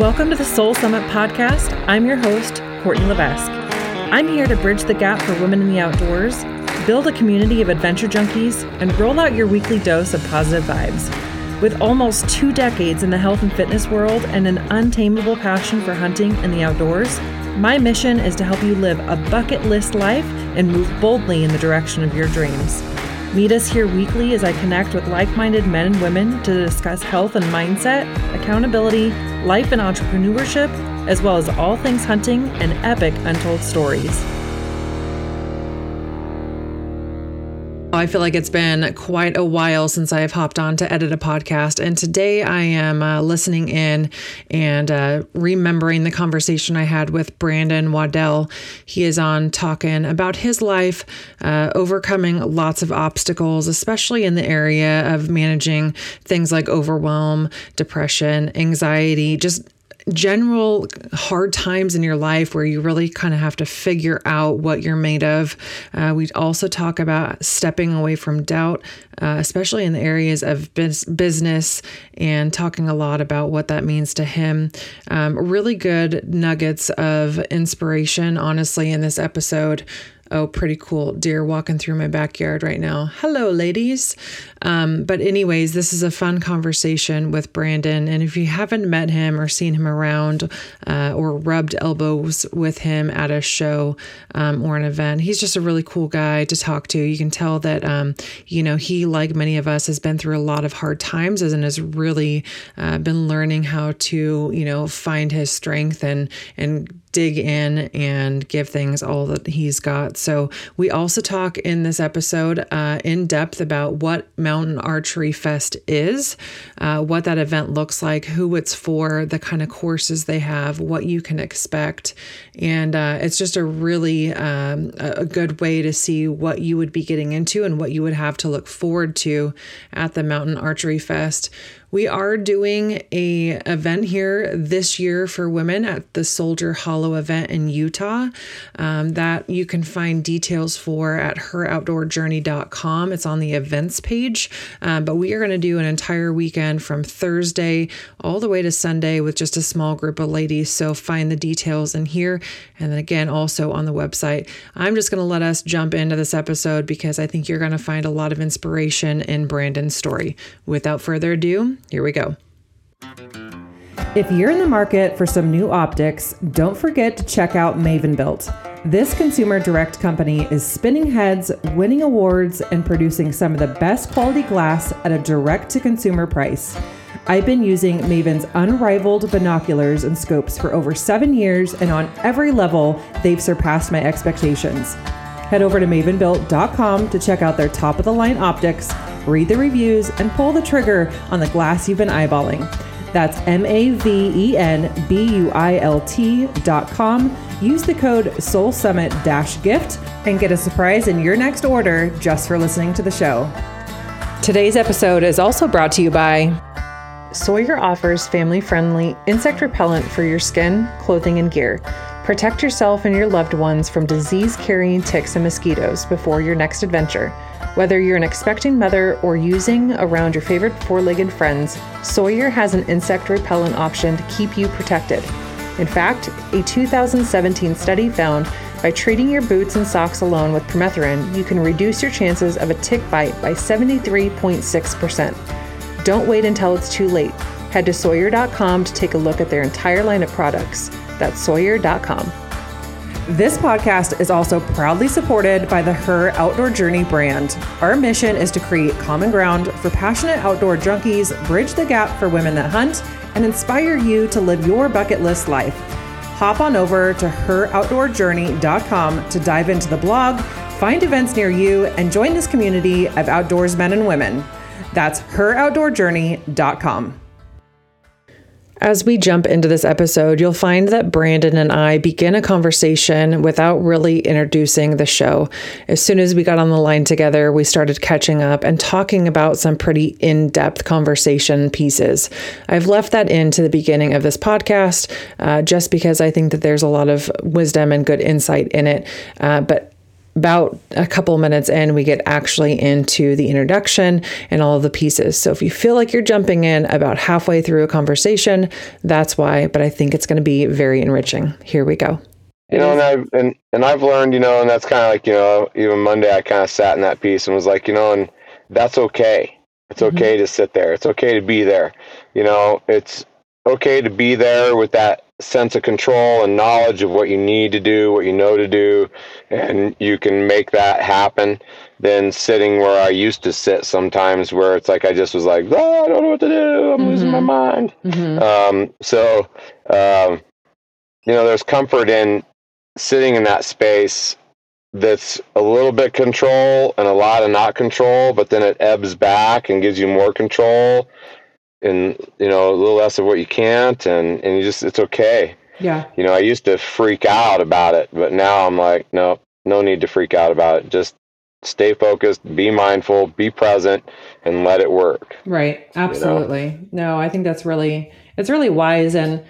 Welcome to the Soul Summit podcast. I'm your host, Courtney Levesque. I'm here to bridge the gap for women in the outdoors, build a community of adventure junkies, and roll out your weekly dose of positive vibes. With almost two decades in the health and fitness world and an untamable passion for hunting and the outdoors, my mission is to help you live a bucket list life and move boldly in the direction of your dreams. Meet us here weekly as I connect with like minded men and women to discuss health and mindset, accountability, life and entrepreneurship, as well as all things hunting and epic untold stories. I feel like it's been quite a while since I have hopped on to edit a podcast. And today I am uh, listening in and uh, remembering the conversation I had with Brandon Waddell. He is on talking about his life, uh, overcoming lots of obstacles, especially in the area of managing things like overwhelm, depression, anxiety, just general hard times in your life where you really kind of have to figure out what you're made of. Uh, we also talk about stepping away from doubt, uh, especially in the areas of business, and talking a lot about what that means to him. Um, really good nuggets of inspiration, honestly, in this episode. Oh, pretty cool deer walking through my backyard right now. Hello, ladies. Um, but, anyways, this is a fun conversation with Brandon. And if you haven't met him or seen him around uh, or rubbed elbows with him at a show um, or an event, he's just a really cool guy to talk to. You can tell that, um, you know, he, like many of us, has been through a lot of hard times and has really uh, been learning how to, you know, find his strength and, and dig in and give things all that he's got. So, we also talk in this episode uh, in depth about what Mountain Archery Fest is, uh, what that event looks like, who it's for, the kind of courses they have, what you can expect. And uh, it's just a really um, a good way to see what you would be getting into and what you would have to look forward to at the Mountain Archery Fest. We are doing a event here this year for women at the Soldier Hollow event in Utah um, that you can find details for at heroutdoorjourney.com. It's on the events page. Um, but we are going to do an entire weekend from Thursday all the way to Sunday with just a small group of ladies. So find the details in here and then again also on the website. I'm just going to let us jump into this episode because I think you're going to find a lot of inspiration in Brandon's story. Without further ado, here we go. If you're in the market for some new optics, don't forget to check out Maven Built. This consumer direct company is spinning heads, winning awards, and producing some of the best quality glass at a direct to consumer price. I've been using Maven's unrivaled binoculars and scopes for over seven years, and on every level, they've surpassed my expectations. Head over to mavenbuilt.com to check out their top of the line optics read the reviews, and pull the trigger on the glass you've been eyeballing. That's M A V E N B U I L T dot com. Use the code Soul Summit gift and get a surprise in your next order just for listening to the show. Today's episode is also brought to you by Sawyer offers family friendly insect repellent for your skin, clothing, and gear. Protect yourself and your loved ones from disease carrying ticks and mosquitoes before your next adventure. Whether you're an expecting mother or using around your favorite four legged friends, Sawyer has an insect repellent option to keep you protected. In fact, a 2017 study found by treating your boots and socks alone with permethrin, you can reduce your chances of a tick bite by 73.6%. Don't wait until it's too late. Head to Sawyer.com to take a look at their entire line of products. That's Sawyer.com. This podcast is also proudly supported by the Her Outdoor Journey brand. Our mission is to create common ground for passionate outdoor junkies, bridge the gap for women that hunt, and inspire you to live your bucket list life. Hop on over to heroutdoorjourney.com to dive into the blog, find events near you, and join this community of outdoors men and women. That's heroutdoorjourney.com. As we jump into this episode, you'll find that Brandon and I begin a conversation without really introducing the show. As soon as we got on the line together, we started catching up and talking about some pretty in depth conversation pieces. I've left that into the beginning of this podcast uh, just because I think that there's a lot of wisdom and good insight in it. Uh, but about a couple minutes in, we get actually into the introduction and all of the pieces. So if you feel like you're jumping in about halfway through a conversation, that's why, but I think it's going to be very enriching. Here we go. You know, and I've and, and I've learned, you know, and that's kind of like, you know, even Monday I kind of sat in that piece and was like, you know, and that's okay. It's mm-hmm. okay to sit there. It's okay to be there. You know, it's okay to be there with that sense of control and knowledge of what you need to do, what you know to do, and you can make that happen than sitting where I used to sit sometimes where it's like I just was like, oh, I don't know what to do. I'm mm-hmm. losing my mm-hmm. mind. Mm-hmm. Um, so, um, you know, there's comfort in sitting in that space that's a little bit control and a lot of not control, but then it ebbs back and gives you more control and you know a little less of what you can't and and you just it's okay. Yeah. You know i used to freak out about it but now i'm like no no need to freak out about it. Just stay focused be mindful be present and let it work. Right. Absolutely you know? no i think that's really it's really wise and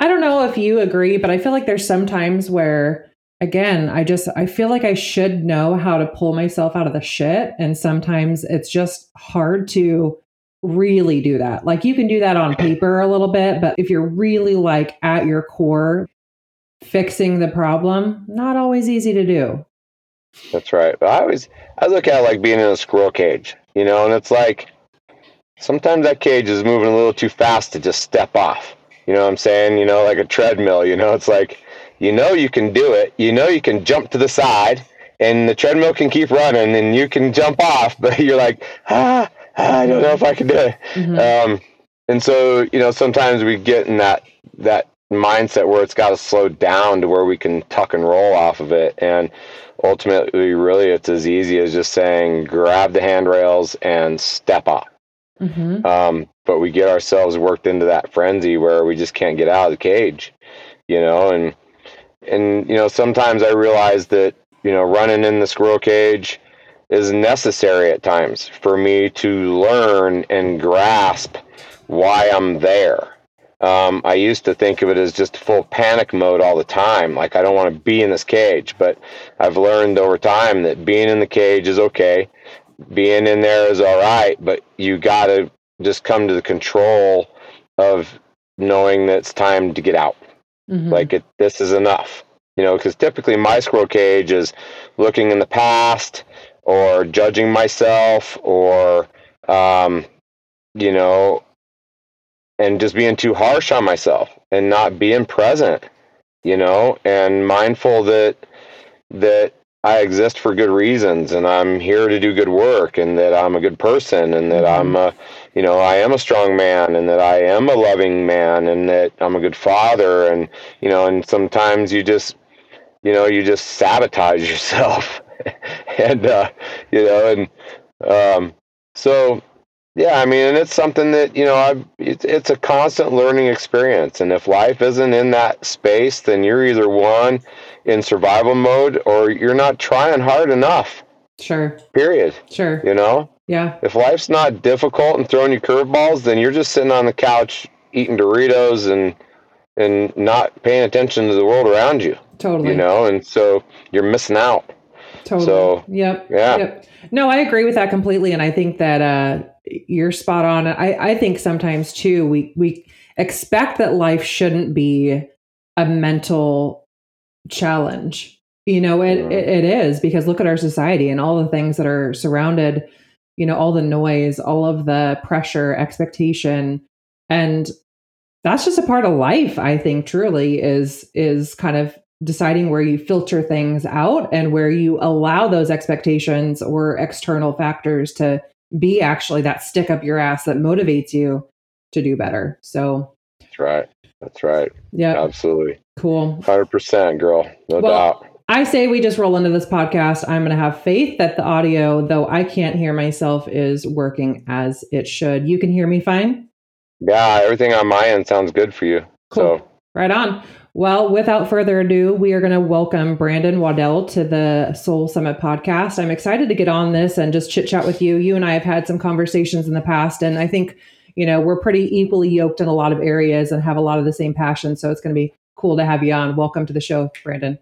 i don't know if you agree but i feel like there's sometimes where again i just i feel like i should know how to pull myself out of the shit and sometimes it's just hard to really do that. Like you can do that on paper a little bit, but if you're really like at your core fixing the problem, not always easy to do. That's right. I always I look at like being in a squirrel cage, you know, and it's like sometimes that cage is moving a little too fast to just step off. You know what I'm saying? You know, like a treadmill, you know, it's like you know you can do it. You know you can jump to the side and the treadmill can keep running and you can jump off, but you're like, ah, I don't know if I can do it. Mm-hmm. Um, and so, you know, sometimes we get in that that mindset where it's got to slow down to where we can tuck and roll off of it. And ultimately, really, it's as easy as just saying, grab the handrails and step off. Mm-hmm. Um, but we get ourselves worked into that frenzy where we just can't get out of the cage, you know, and and you know sometimes I realize that you know running in the squirrel cage is necessary at times for me to learn and grasp why I'm there. Um, I used to think of it as just full panic mode all the time. Like, I don't want to be in this cage. But I've learned over time that being in the cage is okay. Being in there is all right. But you got to just come to the control of knowing that it's time to get out. Mm-hmm. Like, it, this is enough. You know, because typically my squirrel cage is looking in the past or judging myself or um, you know and just being too harsh on myself and not being present you know and mindful that that I exist for good reasons and I'm here to do good work and that I'm a good person and that mm-hmm. I'm a you know I am a strong man and that I am a loving man and that I'm a good father and you know and sometimes you just you know you just sabotage yourself and uh, you know, and um, so yeah, I mean, and it's something that you know, I it's, it's a constant learning experience, and if life isn't in that space, then you're either one in survival mode or you're not trying hard enough. Sure. Period. Sure. You know. Yeah. If life's not difficult and throwing you curveballs, then you're just sitting on the couch eating Doritos and and not paying attention to the world around you. Totally. You know, and so you're missing out. Totally. So, yep. Yeah. Yep. No, I agree with that completely. And I think that uh, you're spot on. I, I think sometimes too, we, we expect that life shouldn't be a mental challenge. You know, it, mm. it, it is because look at our society and all the things that are surrounded, you know, all the noise, all of the pressure, expectation. And that's just a part of life, I think, truly is is kind of deciding where you filter things out and where you allow those expectations or external factors to be actually that stick up your ass that motivates you to do better. So that's right. That's right. Yeah. Absolutely. Cool. 100%, girl. No well, doubt. I say we just roll into this podcast. I'm going to have faith that the audio, though I can't hear myself, is working as it should. You can hear me fine? Yeah, everything on my end sounds good for you. Cool. So right on. Well, without further ado, we are going to welcome Brandon Waddell to the Soul Summit podcast. I'm excited to get on this and just chit chat with you. You and I have had some conversations in the past, and I think, you know, we're pretty equally yoked in a lot of areas and have a lot of the same passion. So it's going to be cool to have you on. Welcome to the show, Brandon.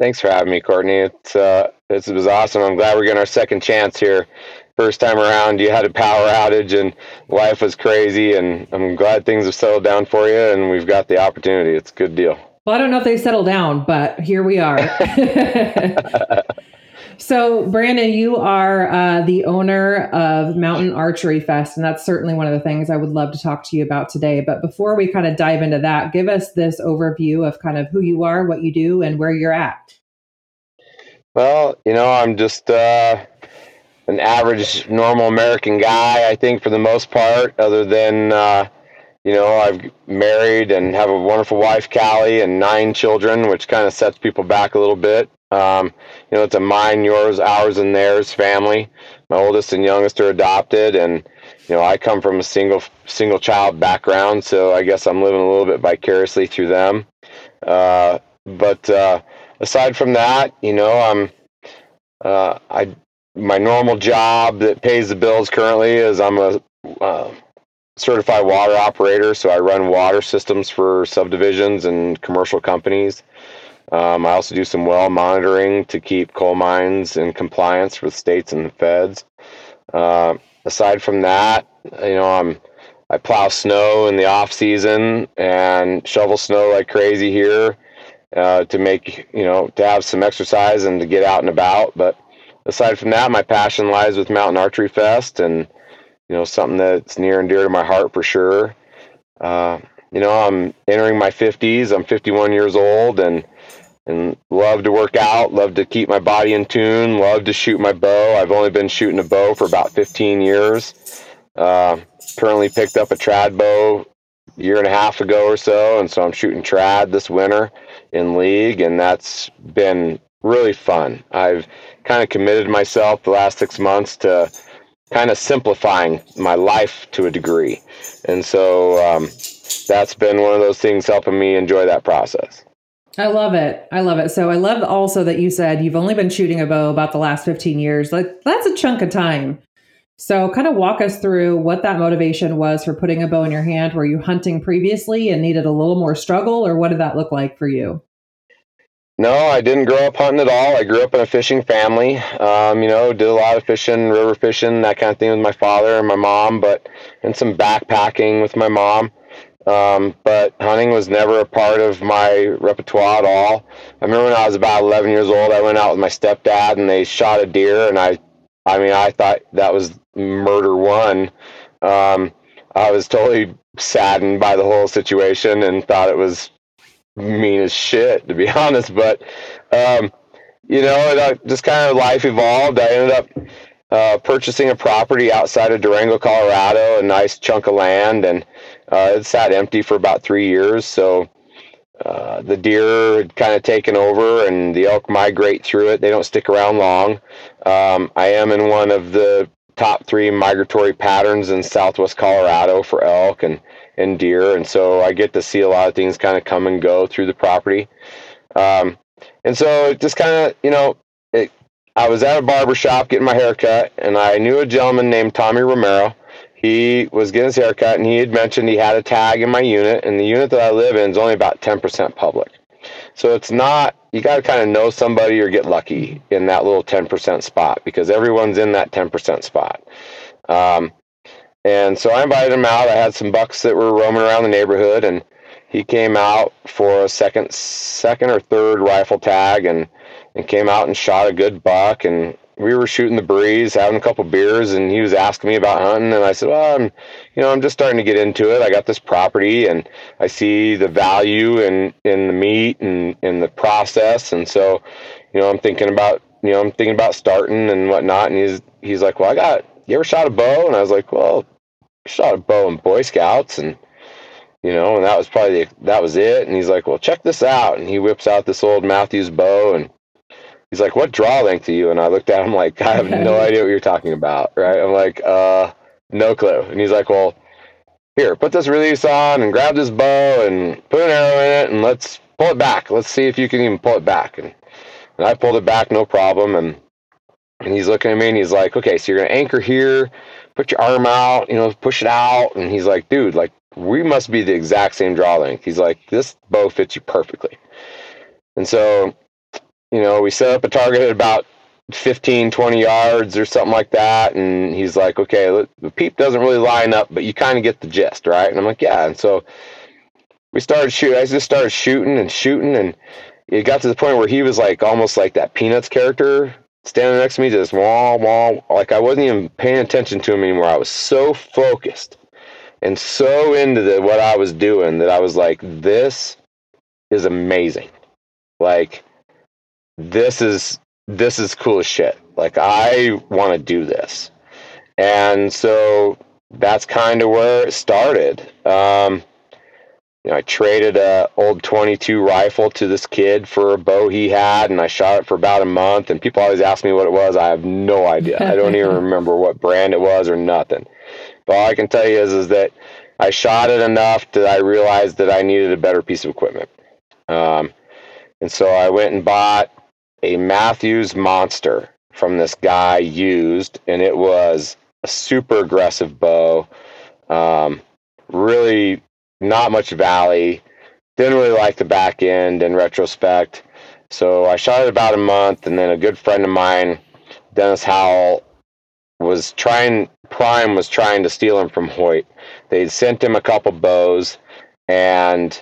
Thanks for having me, Courtney. It's uh, This was awesome. I'm glad we're getting our second chance here. First time around, you had a power outage and life was crazy, and I'm glad things have settled down for you, and we've got the opportunity. It's a good deal. Well, I don't know if they settled down, but here we are. so, Brandon, you are uh, the owner of Mountain Archery Fest, and that's certainly one of the things I would love to talk to you about today. But before we kind of dive into that, give us this overview of kind of who you are, what you do, and where you're at. Well, you know, I'm just uh, an average, normal American guy, I think, for the most part, other than. Uh, you know, I've married and have a wonderful wife, Callie, and nine children, which kind of sets people back a little bit. Um, you know, it's a mine, yours, ours, and theirs family. My oldest and youngest are adopted, and you know, I come from a single single child background, so I guess I'm living a little bit vicariously through them. Uh, but uh, aside from that, you know, I'm uh, I my normal job that pays the bills currently is I'm a uh, certified water operator, so I run water systems for subdivisions and commercial companies. Um, I also do some well monitoring to keep coal mines in compliance with states and the feds. Uh, aside from that, you know, I'm I plow snow in the off season and shovel snow like crazy here uh, to make you know to have some exercise and to get out and about. But aside from that, my passion lies with Mountain Archery Fest and you know, something that's near and dear to my heart for sure. Uh, you know, I'm entering my 50s. I'm 51 years old and and love to work out, love to keep my body in tune, love to shoot my bow. I've only been shooting a bow for about 15 years. Uh, currently picked up a trad bow a year and a half ago or so, and so I'm shooting trad this winter in league, and that's been really fun. I've kind of committed myself the last six months to kind of simplifying my life to a degree. And so um, that's been one of those things helping me enjoy that process. I love it. I love it. So I love also that you said you've only been shooting a bow about the last 15 years. Like that's a chunk of time. So kind of walk us through what that motivation was for putting a bow in your hand. Were you hunting previously and needed a little more struggle or what did that look like for you? No, I didn't grow up hunting at all. I grew up in a fishing family. Um, you know, did a lot of fishing, river fishing, that kind of thing with my father and my mom, but and some backpacking with my mom. Um, but hunting was never a part of my repertoire at all. I remember when I was about 11 years old, I went out with my stepdad and they shot a deer, and I, I mean, I thought that was murder one. Um, I was totally saddened by the whole situation and thought it was mean as shit, to be honest. But um, you know, it, uh, just kind of life evolved. I ended up uh, purchasing a property outside of Durango, Colorado, a nice chunk of land, and uh, it sat empty for about three years. So uh, the deer had kind of taken over, and the elk migrate through it. They don't stick around long. Um, I am in one of the top three migratory patterns in southwest Colorado for elk, and and deer, and so I get to see a lot of things kind of come and go through the property. Um, and so it just kind of, you know, it, I was at a barber shop getting my hair cut, and I knew a gentleman named Tommy Romero. He was getting his hair cut, and he had mentioned he had a tag in my unit, and the unit that I live in is only about 10% public. So it's not, you got to kind of know somebody or get lucky in that little 10% spot because everyone's in that 10% spot. Um, and so I invited him out. I had some bucks that were roaming around the neighborhood, and he came out for a second, second or third rifle tag, and and came out and shot a good buck. And we were shooting the breeze, having a couple beers, and he was asking me about hunting, and I said, "Well, I'm, you know, I'm just starting to get into it. I got this property, and I see the value in in the meat and in the process, and so, you know, I'm thinking about, you know, I'm thinking about starting and whatnot." And he's he's like, "Well, I got you ever shot a bow? And I was like, well, I shot a bow in Boy Scouts, and you know, and that was probably the, that was it. And he's like, well, check this out, and he whips out this old Mathews bow, and he's like, what draw length are you? And I looked at him like, I have no idea what you're talking about, right? I'm like, uh, no clue. And he's like, well, here, put this release on, and grab this bow, and put an arrow in it, and let's pull it back. Let's see if you can even pull it back. And, and I pulled it back, no problem, and and he's looking at me and he's like, okay, so you're to anchor here, put your arm out, you know, push it out. And he's like, dude, like, we must be the exact same draw length. He's like, this bow fits you perfectly. And so, you know, we set up a target at about 15, 20 yards or something like that. And he's like, okay, the peep doesn't really line up, but you kind of get the gist, right? And I'm like, yeah. And so we started shooting. I just started shooting and shooting. And it got to the point where he was like almost like that Peanuts character standing next to me, just wall, wall. Like I wasn't even paying attention to him anymore. I was so focused and so into the, what I was doing that I was like, this is amazing. Like, this is this is cool as shit. Like I want to do this, and so that's kind of where it started. Um, you know, I traded a old 22 rifle to this kid for a bow he had, and I shot it for about a month. And people always ask me what it was. I have no idea. I don't even remember what brand it was or nothing. But all I can tell you is, is that I shot it enough that I realized that I needed a better piece of equipment. Um, and so I went and bought a Mathews Monster from this guy used, and it was a super aggressive bow. Um, really not much valley. Didn't really like the back end in retrospect. So I shot it about a month, and then a good friend of mine, Dennis Howell, was trying. Prime was trying to steal him from Hoyt. They'd sent him a couple bows, and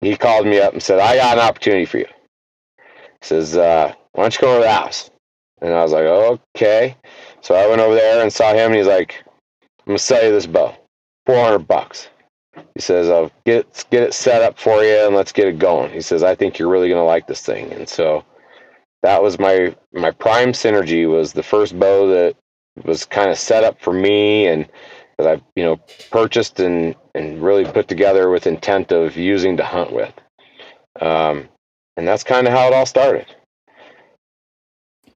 he called me up and said, "I got an opportunity for you." He says, uh, "Why don't you go over to the house?" And I was like, "Okay." So I went over there and saw him, and he's like, "I'm gonna sell you this bow, four hundred bucks." He says, "I'll get get it set up for you, and let's get it going." He says, "I think you're really gonna like this thing." And so that was my my Prime Centergy was the first bow that was kind of set up for me and that I've you know purchased and and really put together with intent of using to hunt with. Um, and that's kind of how it all started.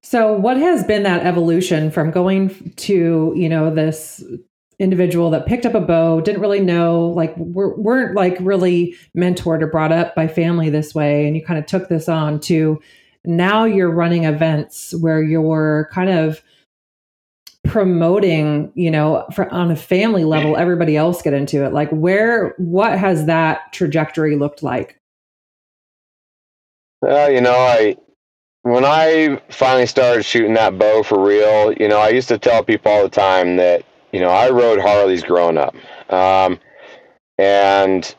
So, what has been that evolution from going to you know this individual that picked up a bow, didn't really know, like weren't like really mentored or brought up by family this way, and you kind of took this on to now you're running events where you're kind of promoting you know for, on a family level everybody else get into it. Like where what has that trajectory looked like? Well you know i when i finally started shooting that bow for real you know i used to tell people all the time that you know i rode harleys growing up um, and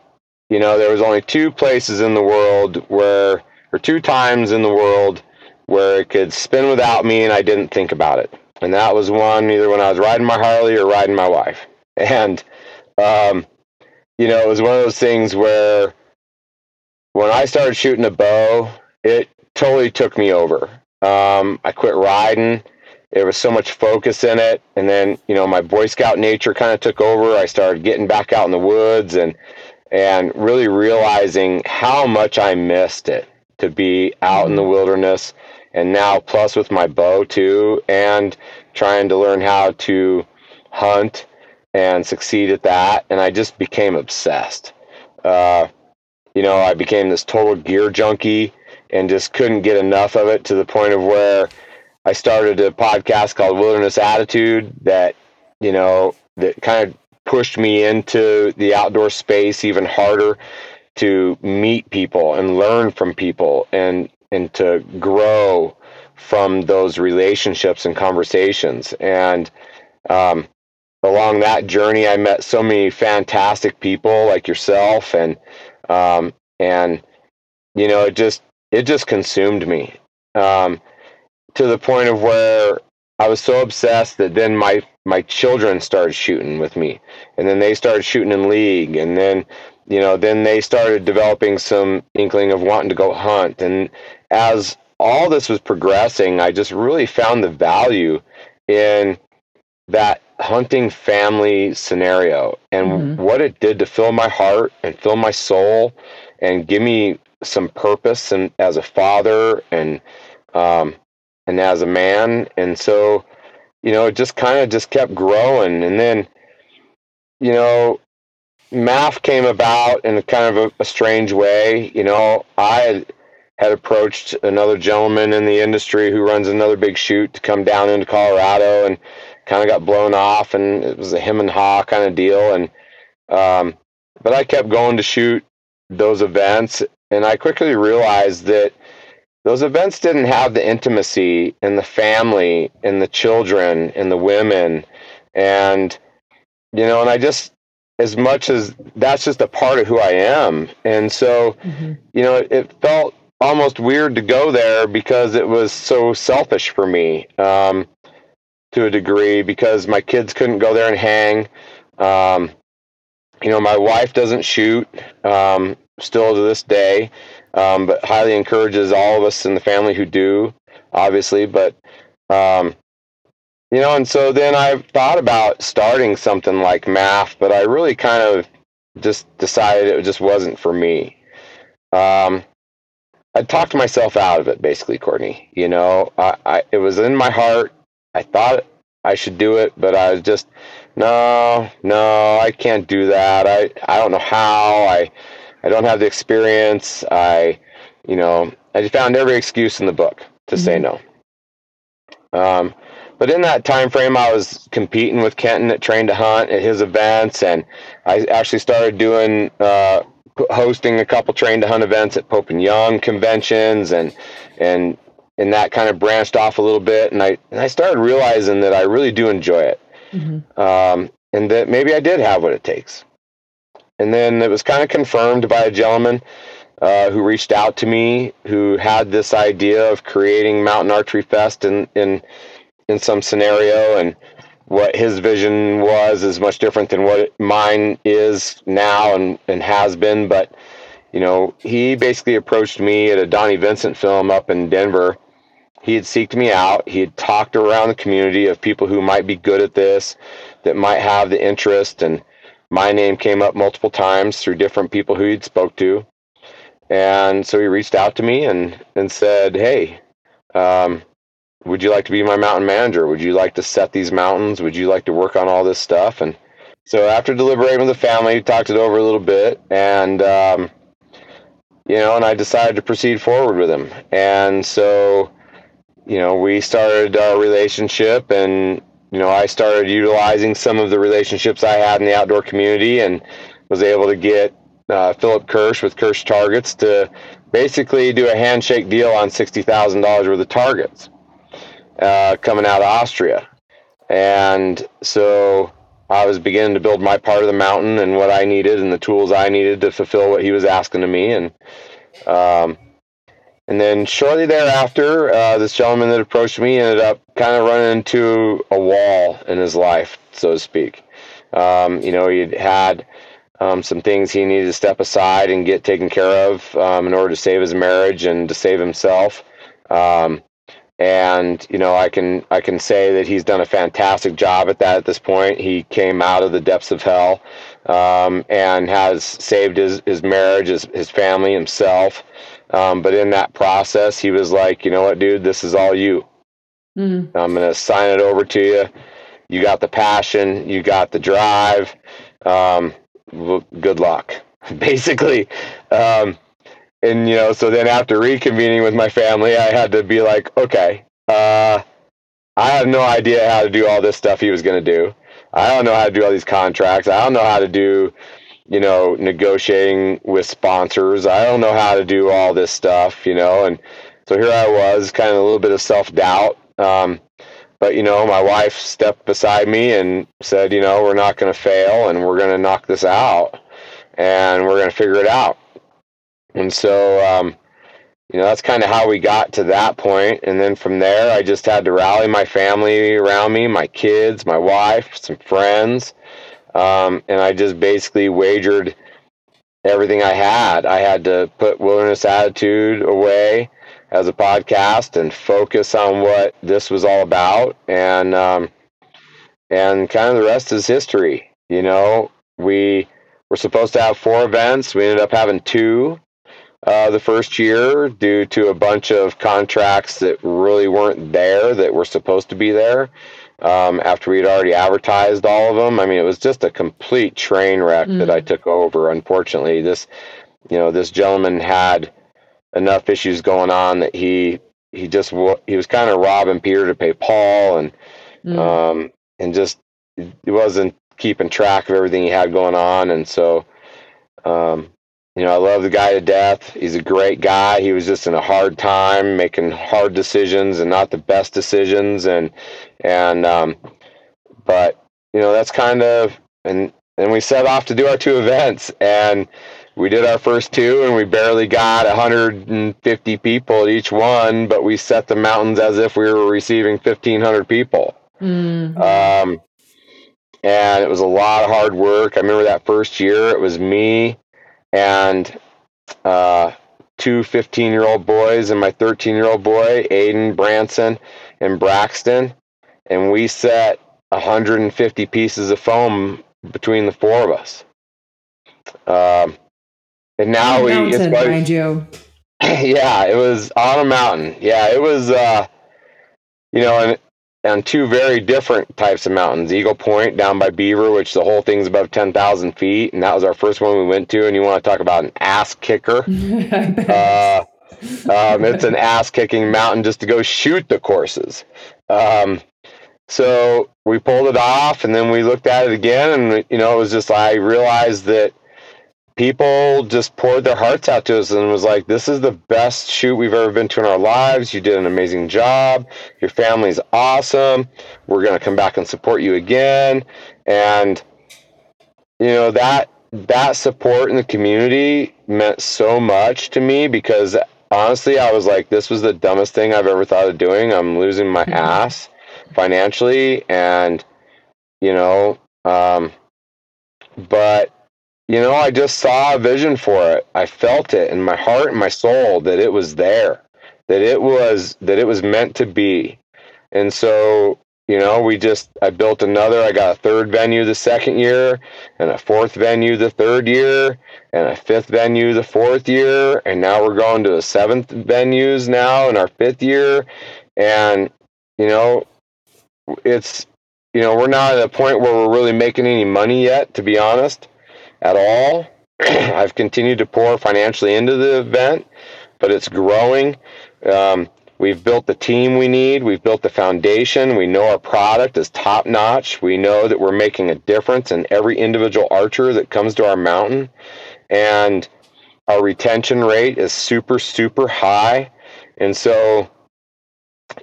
you know there was only two places in the world where or two times in the world where it could spin without me and i didn't think about it and that was one either when I was riding my Harley or riding my wife. And, um, you know, it was one of those things where when I started shooting a bow, it totally took me over. Um, I quit riding. There was so much focus in it. And then, you know, my Boy Scout nature kind of took over. I started getting back out in the woods and, and really realizing how much I missed it to be out in the wilderness and now plus with my bow too and trying to learn how to hunt and succeed at that and i just became obsessed uh, you know i became this total gear junkie and just couldn't get enough of it to the point of where i started a podcast called wilderness attitude that you know that kind of pushed me into the outdoor space even harder to meet people and learn from people and and to grow from those relationships and conversations. And um, along that journey, I met so many fantastic people like yourself, and um, and you know, it just it just consumed me um, to the point of where I was so obsessed that then my my children started shooting with me, and then they started shooting in league, and then you know then they started developing some inkling of wanting to go hunt, and as all this was progressing, I just really found the value in that hunting family scenario and mm-hmm. what it did to fill my heart and fill my soul and give me some purpose and as a father and um, and as a man. And so you know it just kind of just kept growing. And then you know MAF came about in a kind of a, a strange way. You know i had approached another gentleman in the industry who runs another big shoot to come down into Colorado and kind of got blown off and it was a him and haw kind of deal. And um, but I kept going to shoot those events and I quickly realized that those events didn't have the intimacy and the family and the children and the women. And you know and i just as much as that's just a part of who i am. And so mm-hmm. you know it, it, felt almost weird to go there because it was so selfish for me um, to a degree because my kids couldn't go there and hang. Um, you know my wife doesn't shoot um, still to this day um, but highly encourages all of us in the family who do, obviously. But um, you know, and so then I thought about starting something like MAF, but I really kind of just decided it just wasn't for me. Um, I talked myself out of it, basically, Courtney. You know, I, I it was in my heart. I thought I should do it, but I was just no, no, I can't do that. I I don't know how. I I don't have the experience. I, you know, I just found every excuse in the book to mm-hmm. say no. Um, but in that time frame, I was competing with Kenton at Train to Hunt at his events, and I actually started doing uh, hosting a couple Train to Hunt events at Pope and Young conventions, and and and that kind of branched off a little bit, and I and I started realizing that I really do enjoy it, mm-hmm. um, and that maybe I did have what it takes. And then it was kind of confirmed by a gentleman uh, who reached out to me who had this idea of creating Mountain Archery Fest in, in, in some scenario. And what his vision was is much different than what mine is now and, and has been. But, you know, he basically approached me at a Donnie Vincent film up in Denver. He had seeked me out. He had talked around the community of people who might be good at this, that might have the interest. And my name came up multiple times through different people who he'd spoke to. And so he reached out to me and, and said, Hey, um, would you like to be my mountain manager? Would you like to set these mountains? Would you like to work on all this stuff? And so after deliberating with the family, we talked it over a little bit and, um, you know, and I decided to proceed forward with him. And so, you know, we started our relationship and you know, I started utilizing some of the relationships I had in the outdoor community and was able to get uh, Philip Kirsch with Kirsch Targets to basically do a handshake deal on $60,000 worth of targets uh, coming out of Austria. And so I was beginning to build my part of the mountain and what I needed and the tools I needed to fulfill what he was asking of me. And um, and then shortly thereafter, uh, this gentleman that approached me ended up kind of running into a wall in his life, so to speak. Um, you know, he'd had um, some things he needed to step aside and get taken care of um, in order to save his marriage and to save himself. Um, and you know, I can I can say that he's done a fantastic job at that. At this point, he came out of the depths of hell um, and has saved his his marriage, his his family, himself. Um, but in that process, he was like, you know what, dude, this is all you. Mm-hmm. I'm going to sign it over to you. You got the passion, you got the drive. Um, good luck, basically. Um, and, you know, so then after reconvening with my family, I had to be like, okay, uh, I have no idea how to do all this stuff he was going to do. I don't know how to do all these contracts. I don't know how to do you know, negotiating with sponsors. I don't know how to do all this stuff, you know, and so here I was, kind of a little bit of self doubt. Um, but you know, my wife stepped beside me and said, you know, we're not going to fail, and we're going to knock this out, and we're going to figure it out. And so, um, you know, that's kind of how we got to that point. And then from there, I just had to rally my family around me, my kids, my wife, some friends um, and I just basically wagered everything I had. I had to put Wilderness Attitude away as a podcast and focus on what this was all about. And, um, and kind of the rest is history. You know, we were supposed to have four events. We ended up having two uh, the first year due to a bunch of contracts that really weren't there that were supposed to be there um, after we'd already advertised all of them. I mean, it was just a complete train wreck mm. that I mm. took over. Unfortunately, this, you know, this gentleman had enough issues going on that he he just he was kind of robbing Peter to pay Paul, and mm. um, and just he wasn't keeping track of everything he had going on, and so. Um, you know, I love the guy to death. He's a great guy. He was just in a hard time, making hard decisions and not the best decisions, and and um, but you know that's kind of and and we set off to do our two events. And we did our first two and we barely got 150 people at each one but we set the mountains as if we were receiving 1500 people. Mm-hmm. um, and it was a lot of hard work. I remember that first year it was me and uh, two 15 year old boys and my 13 year old boy aiden branson and braxton and we set 150 pieces of foam between the four of us. Um, and now we, mountain, it's like, mind you. yeah, it was on a mountain. Yeah, it was, uh, you know, and on two very different types of mountains. Eagle Point down by Beaver, which the whole thing's above 10,000 feet. And that was our first one we went to. And you want to talk about an ass kicker. uh, um, it's an ass kicking mountain just to go shoot the courses. Um, so we pulled it off and then we looked at it again and you know it was just I realized that people just poured their hearts out to us and was like this is the best shoot we've ever been to in our lives. You did an amazing job. Your family's awesome. We're going to come back and support you again. And you know that that support in the community meant so much to me because honestly I was like this was the dumbest thing I've ever thought of doing. I'm losing my mm-hmm. ass financially and you know um, but you know i just saw a vision for it. I felt it in my heart and my soul that it was there that it was that it was meant to be. And so you know we just i built another i got a third venue the second year and a fourth venue the third year and a fifth venue the fourth year. And now we're going to the seventh venues now in our fifth year. And you know it's you know we're not at a point where we're really making any money yet to be honest at all. I've continued to pour financially into the event but it's growing. Um, we've built the team we need. We've built the foundation. We know our product is top notch we know that we're making a difference in every individual archer that comes to our mountain. And our retention rate is super super high. And so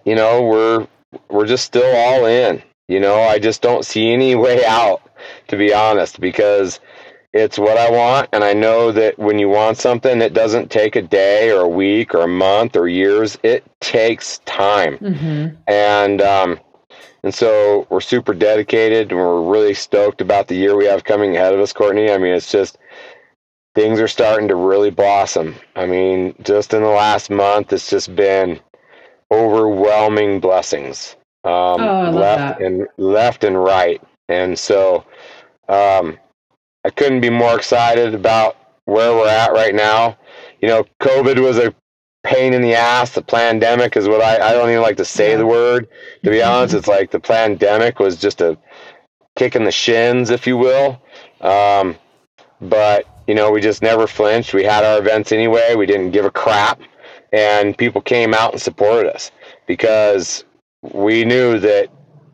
you know we're we're just still all in. You know, I just don't see any way out, to be honest, because it's what I want. And I know that when you want something, it doesn't take a day or a week or a month or years. It takes time. Mm-hmm. And, um, and so we're super dedicated and we're really stoked about the year we have coming ahead of us, Courtney. I mean, it's just things are starting to really blossom. I mean, just in the last month, it's just been overwhelming blessings um, oh, left that. and left and right. And so um, I couldn't be more excited about where we're at right now. You know, COVID was a pain in the ass. The pandemic is what I, I don't even like to say the word. To be honest, it's like the pandemic was just a kick in the shins, if you will. Um, but, you know, we just never flinched. We had our events anyway. We didn't give a crap and people came out and supported us because we knew that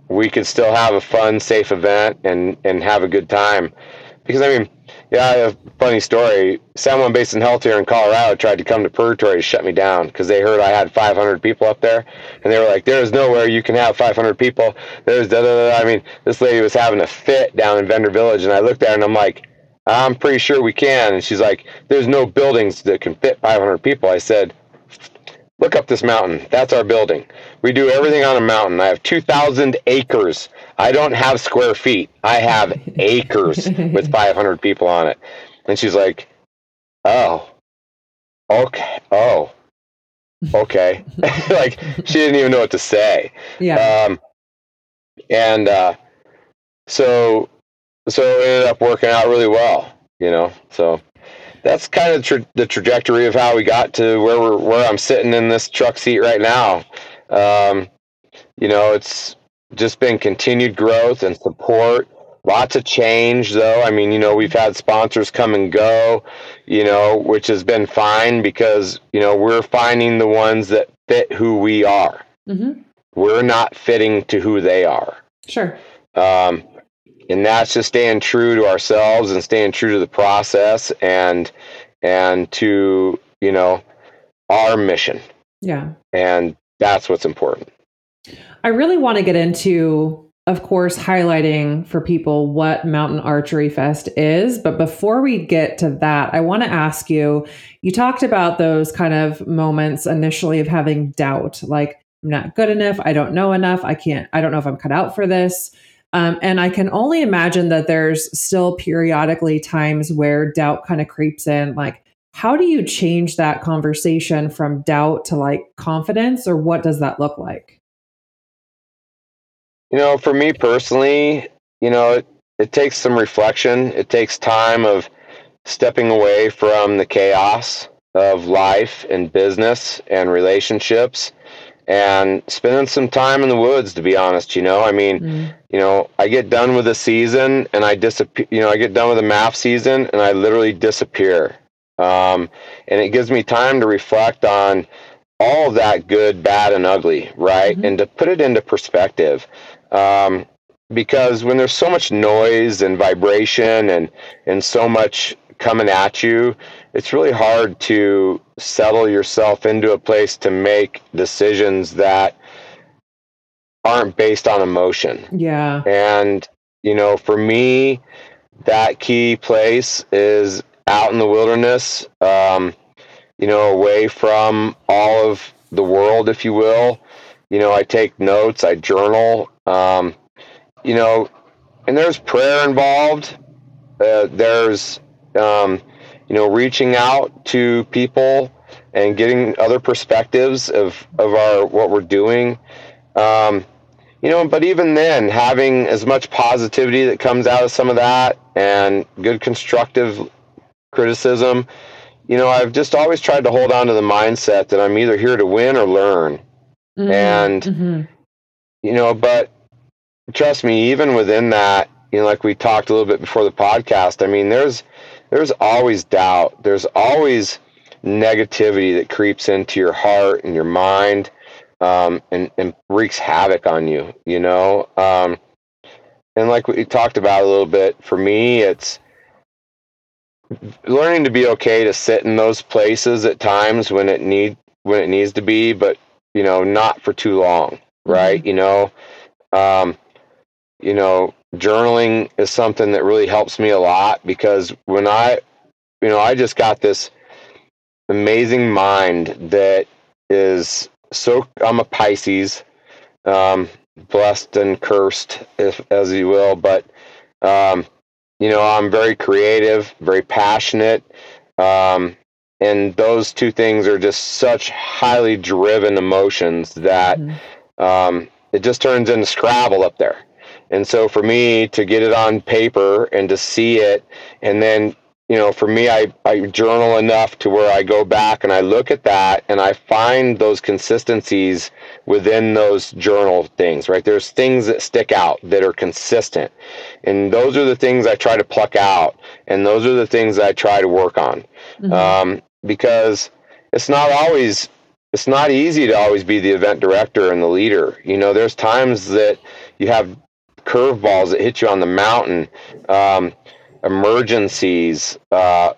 we could still have a fun, safe event and and have a good time. Because I mean, yeah, a funny story. San Juan Basin Health here in Colorado tried to come to Purgatory to shut me down because they heard I had 500 people up there, and they were like, "There is nowhere you can have 500 people." There's da da da. I mean, this lady was having a fit down in Vendor Village, and I looked at her and I'm like, "I'm pretty sure we can." And she's like, "There's no buildings that can fit 500 people." I said, Look up this mountain. That's our building. We do everything on a mountain. I have 2,000 acres. I don't have square feet. I have acres with 500 people on it. And she's like, oh, okay. Oh, okay. like she didn't even know what to say. Yeah. Um, and uh, so, so it ended up working out really well, you know? So that's kind of tra- the trajectory of how we got to where we're where I'm sitting in this truck seat right now. Um, you know, it's just been continued growth and support. Lots of change, though. I mean, you know, we've had sponsors come and go, you know, which has been fine because you know we're finding the ones that fit who we are. Mm-hmm. We're not fitting to who they are. Sure. Um, and that's just staying true to ourselves and staying true to the process and and to, you know, our mission. Yeah. And that's what's important. I really want to get into of course, highlighting for people what Mountain Archery Fest is. But before we get to that, I want to ask you you talked about those kind of moments initially of having doubt, like, I'm not good enough. I don't know enough. I can't, I don't know if I'm cut out for this. Um, and I can only imagine that there's still periodically times where doubt kind of creeps in. Like, how do you change that conversation from doubt to like confidence, or what does that look like? You know, for me personally, you know, it, it takes some reflection. It takes time of stepping away from the chaos of life and business and relationships and spending some time in the woods to be honest you know i mean mm. you know i get done with the season and i disappear you know i get done with the MAF season and i literally disappear um, and it gives me time to reflect on all that good bad and ugly right mm-hmm. and to put it into perspective um, because when there's so much noise and vibration and and so much coming at you, it's really hard to settle yourself into a place to make decisions that aren't based on emotion. Yeah. And you know, for me, that key place is out in the wilderness, um, you know, away from all of the world, if you will. You know, I take notes, I journal, um, you know, and there's prayer involved. Uh, there's, um, you know, reaching out to people and getting other perspectives of, of our what we're doing. Um, you know, but even then, having as much positivity that comes out of some of that and good constructive criticism, you know, I've just always tried to hold on to the mindset that I'm either here to win or learn. Mm-hmm. And, mm-hmm. you know, but trust me, even within that, you know, like we talked a little bit before the podcast, I mean, there's there's always doubt. There's always negativity that creeps into your heart and your mind um, and, and wreaks havoc on you, you know? Um, and like we talked about a little bit, for me, it's learning to be okay to sit in those places at times when it need when it needs to be, but you know, not for too long, right? Mm-hmm. You know, um, you know, journaling is something that really helps me a lot because when I, you know, I just got this amazing mind that is so, I'm a Pisces, um, blessed and cursed, if, as you will, but, um, you know, I'm very creative, very passionate. Um, and those two things are just such highly driven emotions that mm-hmm. um, it just turns into Scrabble up there. And so for me to get it on paper and to see it, and then, you know, for me, I, I journal enough to where I go back and I look at that and I find those consistencies within those journal things, right? There's things that stick out that are consistent. And those are the things I try to pluck out. And those are the things I try to work on. Mm-hmm. Um, because it's not always it's not easy to always be the event director and the leader. You know, there's times that you have curveballs that hit you on the mountain, um, emergencies, uh,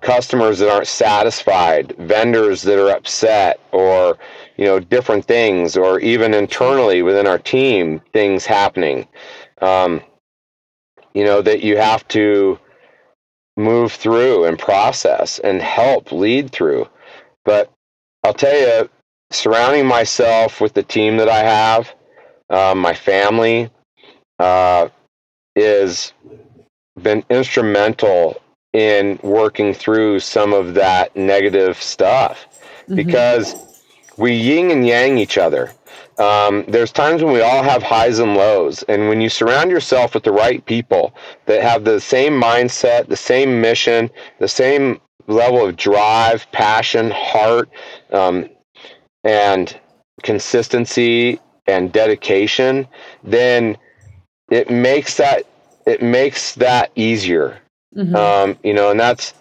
customers that aren't satisfied, vendors that are upset, or you know different things, or even internally within our team things happening. Um, you know that you have to move through and process and help lead through. But I'll tell you, surrounding myself with the team that I have, uh, my family, uh, is been instrumental in working through some of that negative stuff mm-hmm. because we yin and yang each other. Um, there's times when we all have highs and lows, and when you surround yourself with the right people that have the same mindset, the same mission, the same level of drive, passion, heart, um, and consistency and dedication, then it makes that it makes that easier. Mm-hmm. Um, you know, and that's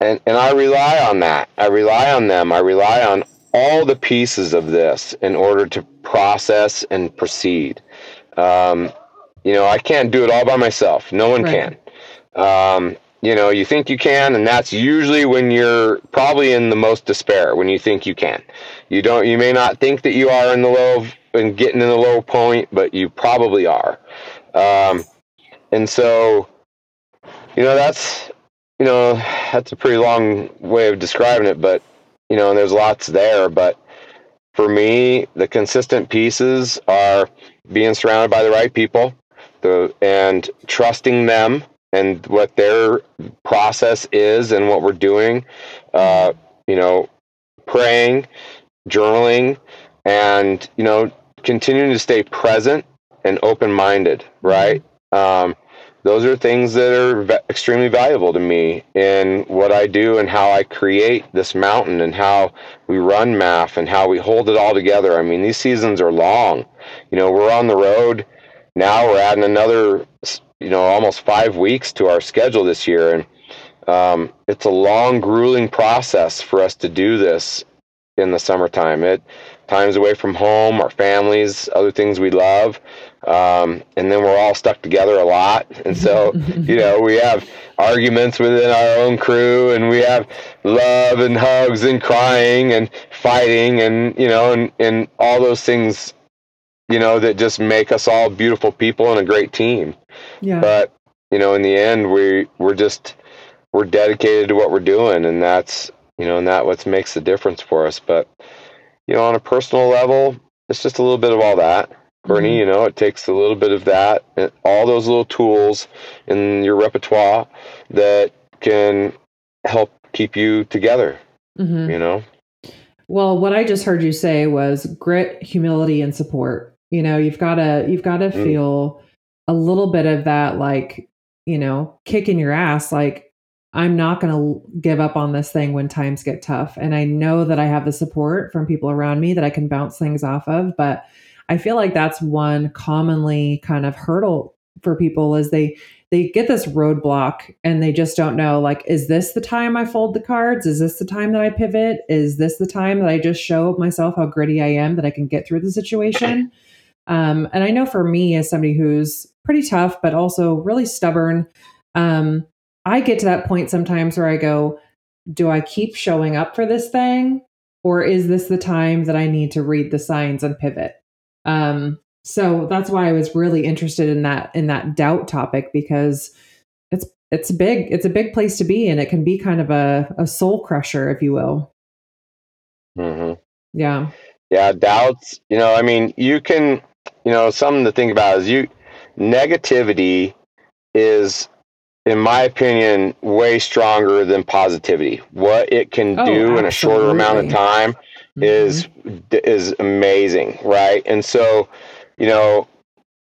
and and I rely on that. I rely on them. I rely on all the pieces of this in order to process and proceed. Um, you know, I can't do it all by myself. No one right. can. Um, you know, you think you can, and that's usually when you're probably in the most despair when you think you can. You don't, you may not think that you are in the low and getting in the low point, but you probably are. Um, and so, you know, that's, you know, that's a pretty long way of describing it, but, you know, there's lots there. But for me, the consistent pieces are being surrounded by the right people the, and trusting them and what their process is and what we're doing. Uh, you know, praying, journaling, and, you know, continuing to stay present and open minded, right? Um, those are things that are v- extremely valuable to me in what I do and how I create this mountain and how we run MAF and how we hold it all together. I mean, these seasons are long. You know, we're on the road now. We're adding another, you know, almost five weeks to our schedule this year, and um, it's a long, grueling process for us to do this in the summertime. It times away from home, our families, other things we love. Um, and then we're all stuck together a lot. And so, you know, we have arguments within our own crew and we have love and hugs and crying and fighting and, you know, and, and all those things, you know, that just make us all beautiful people and a great team. Yeah. But, you know, in the end, we, we're just, we're dedicated to what we're doing and that's, you know, and that what makes the difference for us. But, you know, on a personal level, it's just a little bit of all that. Bernie, mm-hmm. you know, it takes a little bit of that, and all those little tools in your repertoire that can help keep you together. Mm-hmm. You know. Well, what I just heard you say was grit, humility, and support. You know, you've got to you've got to mm. feel a little bit of that, like you know, kick in your ass. Like I'm not going to give up on this thing when times get tough. And I know that I have the support from people around me that I can bounce things off of. But I feel like that's one commonly kind of hurdle for people is they they get this roadblock and they just don't know like is this the time I fold the cards? Is this the time that I pivot? Is this the time that I just show myself how gritty I am that I can get through the situation? Um, and I know for me as somebody who's pretty tough but also really stubborn, um, I get to that point sometimes where I go, do I keep showing up for this thing? Or is this the time that I need to read the signs and pivot? Um, so that's why I was really interested in that in that doubt topic because it's it's big it's a big place to be and it can be kind of a, a soul crusher if you will mm-hmm. yeah yeah doubts you know i mean you can you know something to think about is you negativity is in my opinion, way stronger than positivity. What it can oh, do absolutely. in a shorter amount of time mm-hmm. is is amazing, right? And so, you know,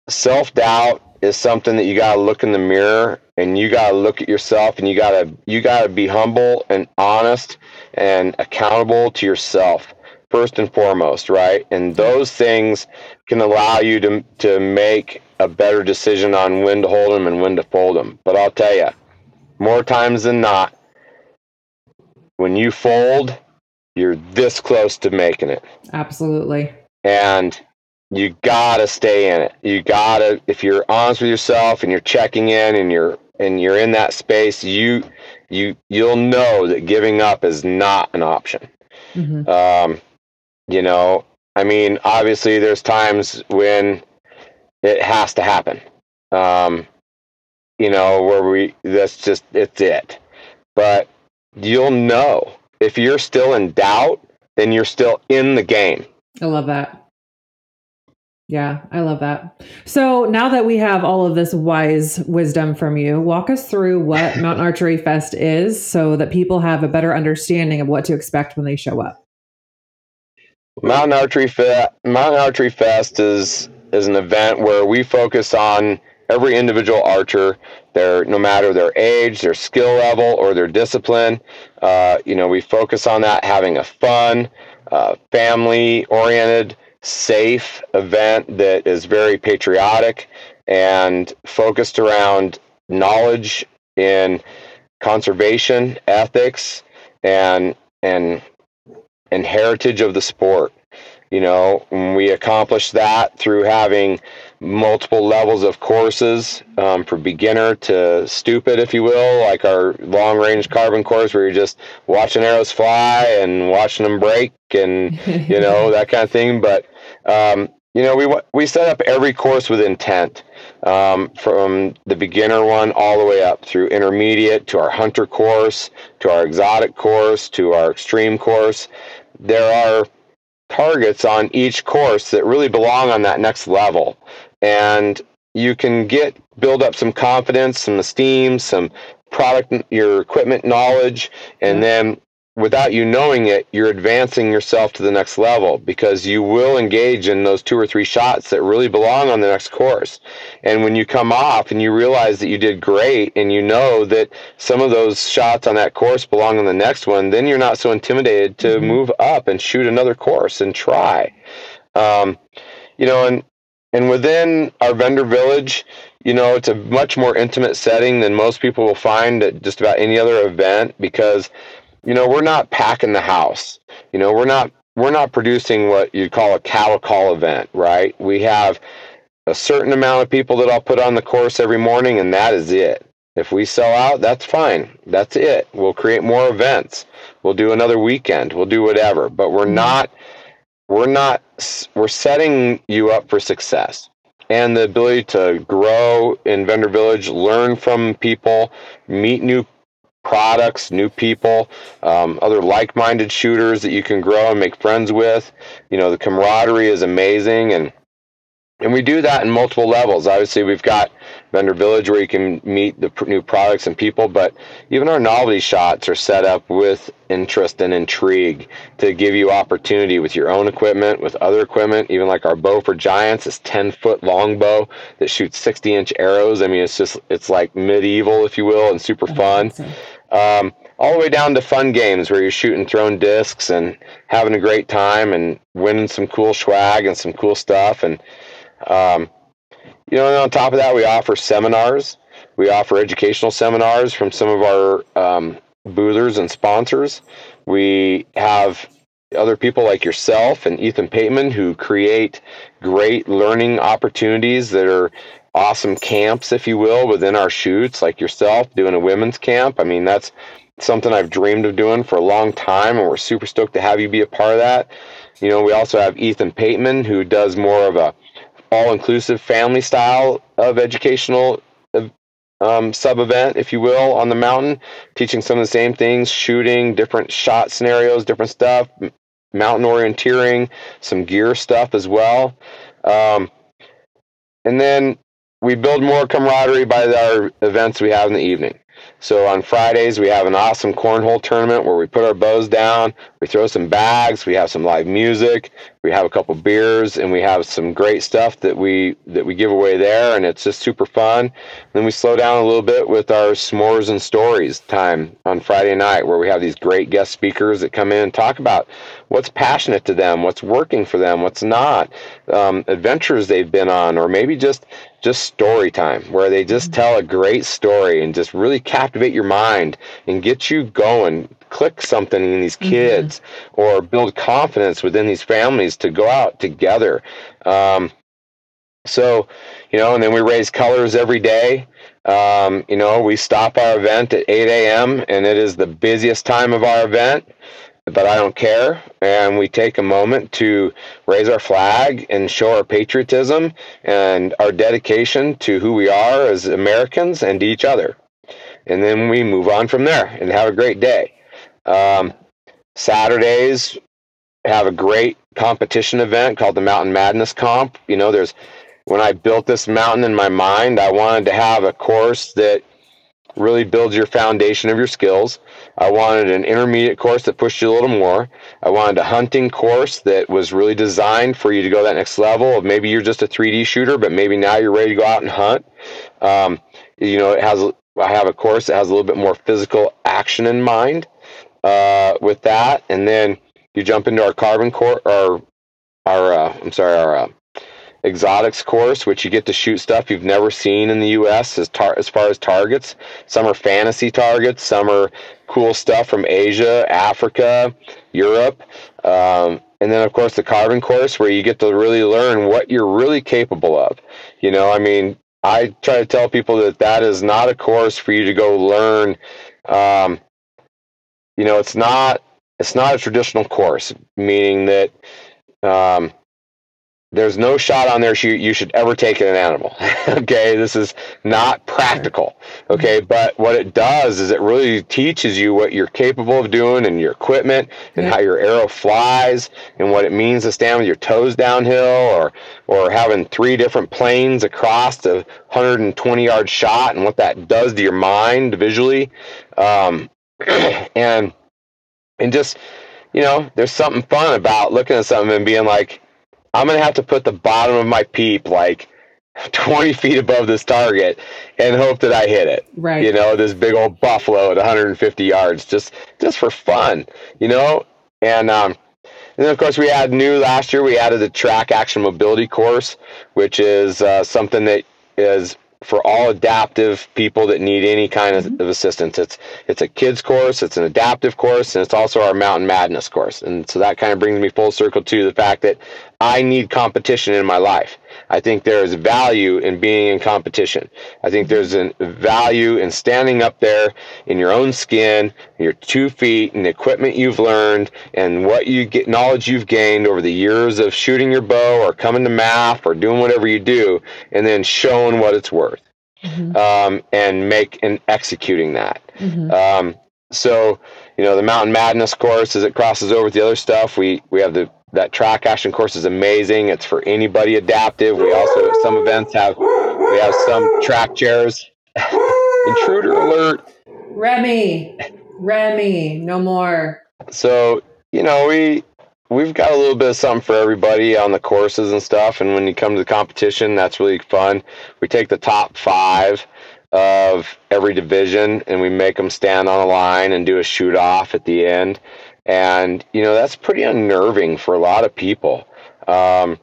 self doubt is something that you got to look in the mirror and you got to look at yourself and you got to you got to be humble and honest and accountable to yourself first and foremost, right? And those things can allow you to to make a better decision on when to hold them and when to fold them. But I'll tell you, more times than not, when you fold, you're this close to making it. Absolutely. And you gotta stay in it. You gotta, if you're honest with yourself and you're checking in and you're and you're in that space, you you you'll know that giving up is not an option. Mm-hmm. Um, you know, I mean, obviously, there's times when it has to happen. Um, you know, where we that's just it's it. But you'll know if you're still in doubt, then you're still in the game. I love that. Yeah, I love that. So now that we have all of this wise wisdom from you, walk us through what Mountain Archery Fest is so that people have a better understanding of what to expect when they show up. Mountain Archery Fest, Mountain Archery Fest is is an event where we focus on every individual archer, their no matter their age, their skill level, or their discipline. Uh, you know, we focus on that having a fun, uh, family-oriented, safe event that is very patriotic and focused around knowledge in conservation, ethics, and and and heritage of the sport. You know, we accomplish that through having multiple levels of courses um, for beginner to stupid, if you will, like our long range carbon course where you're just watching arrows fly and watching them break and, you know, that kind of thing. But, um, you know, we, we set up every course with intent. Um, from the beginner one all the way up through intermediate to our hunter course, to our exotic course, to our extreme course. There are targets on each course that really belong on that next level. And you can get build up some confidence, some esteem, some product your equipment knowledge, and then without you knowing it, you're advancing yourself to the next level because you will engage in those two or three shots that really belong on the next course. And when you come off and you realize that you did great and you know that some of those shots on that course belong on the next one, then you're not so intimidated to mm-hmm. move up and shoot another course and try. Um, you know, and and within our vendor village, you know, it's a much more intimate setting than most people will find at just about any other event because you know, we're not packing the house. You know, we're not we're not producing what you'd call a cattle call event, right? We have a certain amount of people that I'll put on the course every morning, and that is it. If we sell out, that's fine. That's it. We'll create more events. We'll do another weekend. We'll do whatever. But we're mm-hmm. not we're not we're setting you up for success and the ability to grow in vendor village learn from people meet new products, new people, um, other like-minded shooters that you can grow and make friends with. You know, the camaraderie is amazing, and and we do that in multiple levels. Obviously, we've got Vendor Village where you can meet the new products and people, but even our novelty shots are set up with interest and intrigue to give you opportunity with your own equipment, with other equipment, even like our bow for giants, this 10 foot long bow that shoots 60 inch arrows. I mean, it's just, it's like medieval, if you will, and super fun. Um, all the way down to fun games where you're shooting thrown discs and having a great time and winning some cool swag and some cool stuff. And, um, you know, and on top of that, we offer seminars. We offer educational seminars from some of our um, boothers and sponsors. We have other people like yourself and Ethan Pateman who create great learning opportunities that are awesome camps, if you will, within our shoots, like yourself doing a women's camp. I mean, that's something I've dreamed of doing for a long time, and we're super stoked to have you be a part of that. You know, we also have Ethan Pateman, who does more of a all-inclusive family style of educational um, sub event, if you will, on the mountain, teaching some of the same things, shooting, different shot scenarios, different stuff, mountain orienteering, some gear stuff as well. Um, and then we build more camaraderie by our events we have in the evening. So on Fridays, we have an awesome cornhole tournament where we put our bows down, we throw some bags, we have some live music, we have a couple beers, and we have some great stuff that we that we give away there, and it's just super fun. then we slow down a little bit with our s'mores and stories time on Friday night, where we have these great guest speakers that come in and talk about what's passionate to them, what's working for them, what's not, um, adventures they've been on, or maybe just just story time where they just mm-hmm. tell a great story and just really captivate your mind and get you going click something in these mm-hmm. kids mm-hmm. or build confidence within these families to go out together um, so you know and then we raise colors every day um, you know we stop our event at 8 a.m and it is the busiest time of our event but I don't care. And we take a moment to raise our flag and show our patriotism and our dedication to who we are as Americans and to each other. And then we move on from there and have a great day. Um, Saturdays have a great competition event called the Mountain Madness Comp. You know, there's when I built this mountain in my mind, I wanted to have a course that really builds your foundation of your skills. I wanted an intermediate course that pushed you a little more. I wanted a hunting course that was really designed for you to go that next level of maybe you're just a 3D shooter, but maybe now you're ready to go out and hunt. Um, you know, it has, I have a course that has a little bit more physical action in mind uh, with that. And then you jump into our carbon core, or our, uh, I'm sorry, our uh, exotics course, which you get to shoot stuff you've never seen in the U.S. as, tar- as far as targets. Some are fantasy targets, some are cool stuff from Asia, Africa, Europe. Um, and then of course the carbon course where you get to really learn what you're really capable of. You know, I mean, I try to tell people that that is not a course for you to go learn. Um, you know, it's not it's not a traditional course, meaning that um, there's no shot on there you, you should ever take an animal. okay, this is not practical. Okay, but what it does is it really teaches you what you're capable of doing and your equipment and how your arrow flies and what it means to stand with your toes downhill or or having three different planes across a 120 yard shot and what that does to your mind visually. Um, and and just you know, there's something fun about looking at something and being like, I'm gonna have to put the bottom of my peep like 20 feet above this target and hope that I hit it. Right. You know, this big old buffalo at 150 yards, just just for fun. You know, and um, and then of course we had new last year. We added the track action mobility course, which is uh, something that is for all adaptive people that need any kind of, mm-hmm. of, assistance. It's it's a kids course, it's an adaptive course, and it's also our Mountain Madness course. And so that kind of brings me full circle to the fact that I need competition in my life. I think there is value in being in competition. I think there's a value in standing up there in your own skin, your two feet, and the equipment you've learned, and what you get knowledge you've gained over the years of shooting your bow or coming to MAF or doing whatever you do, and then showing what it's worth. Mm-hmm. Um, and make and executing that. Mm-hmm. Um, so, you know, the Mountain Madness course as it crosses over with the other stuff, we we have the that track action course is amazing. It's for anybody adaptive. We also some events have we have some track chairs. Intruder alert. Remy. Remy, no more. So, you know, we we've got a little bit of something for everybody on the courses and stuff and when you come to the competition, that's really fun. We take the top 5 of every division and we make them stand on a line and do a shoot off at the end and you know that's pretty unnerving for a lot of people. Um,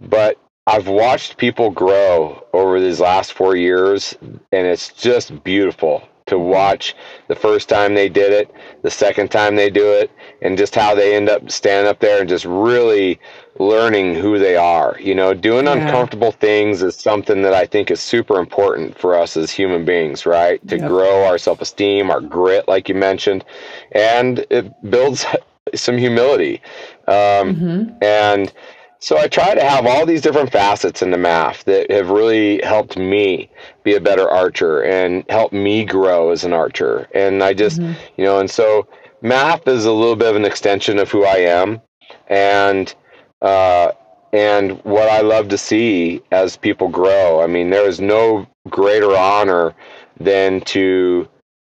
but I've watched people grow over these last four years, and it's just beautiful to watch the first time they did it, the second time they do it, and just how they end up standing up there and just really learning who they are. You know, doing yeah. uncomfortable things is something that I think is super important for us as human beings, right? To yep. grow our self esteem, our grit, like you mentioned, and it builds some humility. Um, mm-hmm. And so I try to have all these different facets in the MAF that have really helped me be a better archer and help me grow as an archer. And I just, mm-hmm. you know, and so MAF is a little bit of an extension of who I am. And, uh, and what I love to see as people grow. I mean, there is no greater honor than to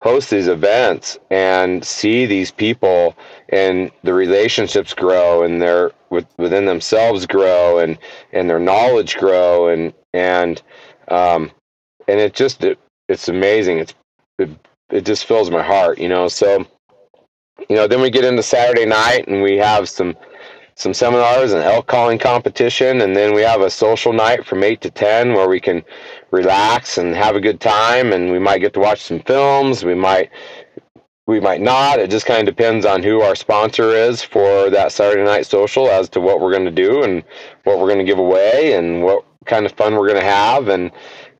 host these events and see these people and the relationships grow and their with, within themselves grow and and their knowledge grow and and um and it just it, it's amazing. It's it, it just fills my heart you know? So you know then we get into saturday night and we have some some seminars and elk calling competition and then we have a social night from 8 to 10 where we can relax and have a good time and we might get to watch some films we might we might not. It just kind of depends on who our sponsor is for that saturday night social as to what we're going to do and what we're going to give away and what kind of fun we're going to have and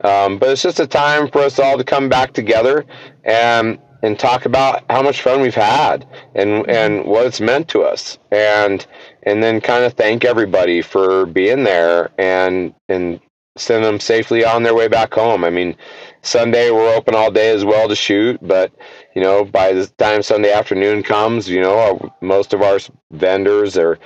um, but it's just a time for us all to come back together and and talk about how much fun we've had and and what it's meant to us. And and then kind of thank everybody for being there and and send them safely on their way back home. I mean, Sunday we're open all day as well to shoot, but you know, by the time Sunday afternoon comes, you know, most of our vendors are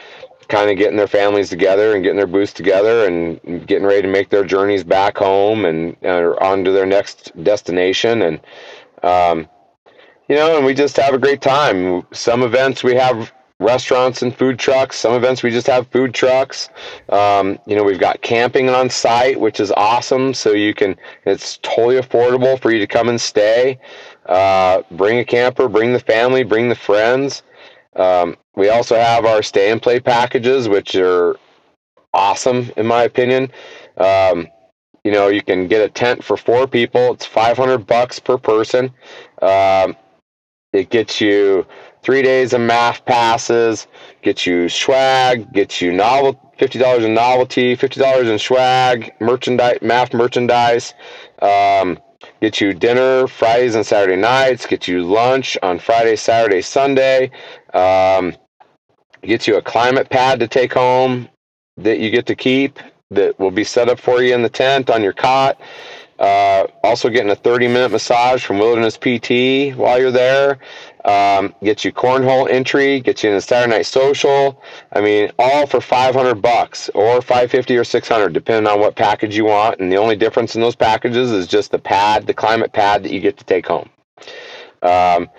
kind of getting their families together and getting their booths together and getting ready to make their journeys back home and uh, on to their next destination and um, you know, and we just have a great time. Some events we have restaurants and food trucks. Some events we just have food trucks. Um, you know, we've got camping on site, which is awesome. So you can, it's totally affordable for you to come and stay. Uh, bring a camper, bring the family, bring the friends. Um, we also have our stay and play packages, which are awesome in my opinion. Um, you know, you can get a tent for four people. It's 500 bucks per person. Um, it gets you three days of MAF passes, get you swag, get you novel fifty dollars in novelty, fifty dollars in swag, merchandise, MAF merchandise. Um, get you dinner Fridays and Saturday nights. Get you lunch on Friday, Saturday, Sunday. Um, get you a Klymit pad to take home that you get to keep that will be set up for you in the tent on your cot. Uh, also getting a 30 minute massage from Wilderness PT while you're there. Um, get you cornhole entry, get you in a Saturday night social. I mean, all for 500 bucks or 550 or 600, depending on what package you want. And the only difference in those packages is just the pad, the Klymit pad that you get to take home. Um,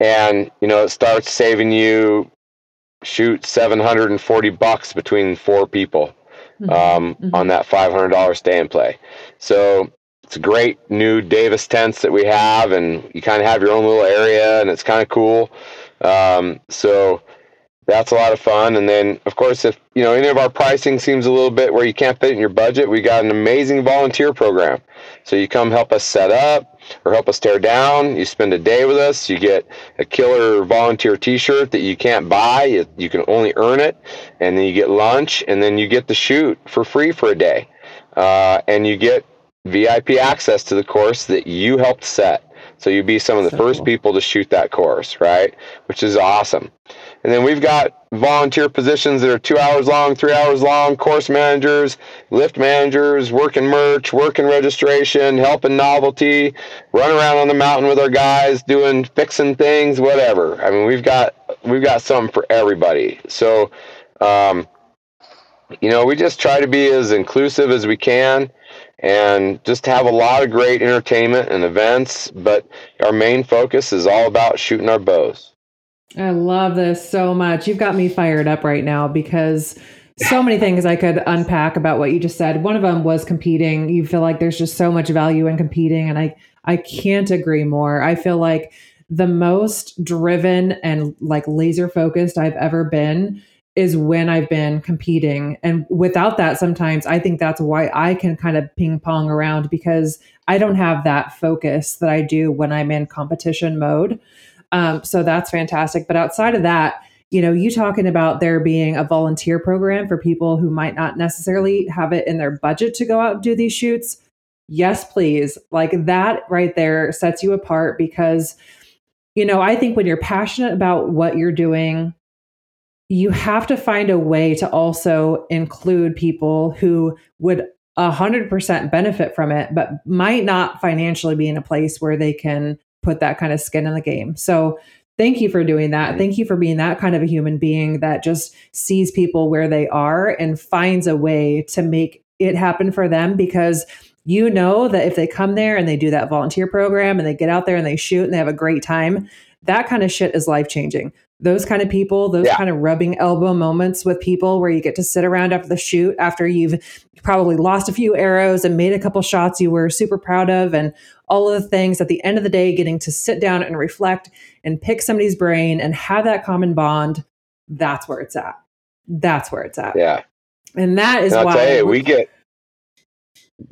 and you know, it starts saving you shoot 740 bucks between four people mm-hmm. um, mm-hmm. on that $500 stay and play. So it's a great new Davis tents that we have, and you kind of have your own little area, and it's kind of cool. Um, so that's a lot of fun. And then, of course, if you know any of our pricing seems a little bit where you can't fit in your budget, we got an amazing volunteer program. So you come help us set up or help us tear down. You spend a day with us. You get a killer volunteer T-shirt that you can't buy. You, you can only earn it, and then you get lunch, and then you get the shoot for free for a day, uh, and you get VIP access to the course that you helped set. So you'd be some of the so first cool. people to shoot that course, right? Which is awesome. And then we've got volunteer positions that are two hours long, three hours long, course managers, lift managers, working merch, working registration, helping novelty, run around on the mountain with our guys, doing fixing things, whatever. I mean, we've got we've got something for everybody. So, um, you know, we just try to be as inclusive as we can and just have a lot of great entertainment and events. But our main focus is all about shooting our bows. I love this so much. You've got me fired up right now because so many things I could unpack about what you just said. One of them was competing. You feel like there's just so much value in competing, and I I can't agree more. I feel like the most driven and like laser focused I've ever been is when I've been competing. And without that, sometimes I think that's why I can kind of ping pong around because I don't have that focus that I do when I'm in competition mode. Um, so that's fantastic. But outside of that, you know, you talking about there being a volunteer program for people who might not necessarily have it in their budget to go out and do these shoots. Yes, please. Like that right there sets you apart because, you know, I think when you're passionate about what you're doing, you have to find a way to also include people who would 100% benefit from it, but might not financially be in a place where they can put that kind of skin in the game. So, thank you for doing that. Thank you for being that kind of a human being that just sees people where they are and finds a way to make it happen for them because you know that if they come there and they do that volunteer program and they get out there and they shoot and they have a great time, that kind of shit is life changing those kind of people, those yeah. kind of rubbing elbow moments with people where you get to sit around after the shoot after you've probably lost a few arrows and made a couple shots you were super proud of and all of the things at the end of the day getting to sit down and reflect and pick somebody's brain and have that common bond that's where it's at. That's where it's at. Yeah. And that is why you, we get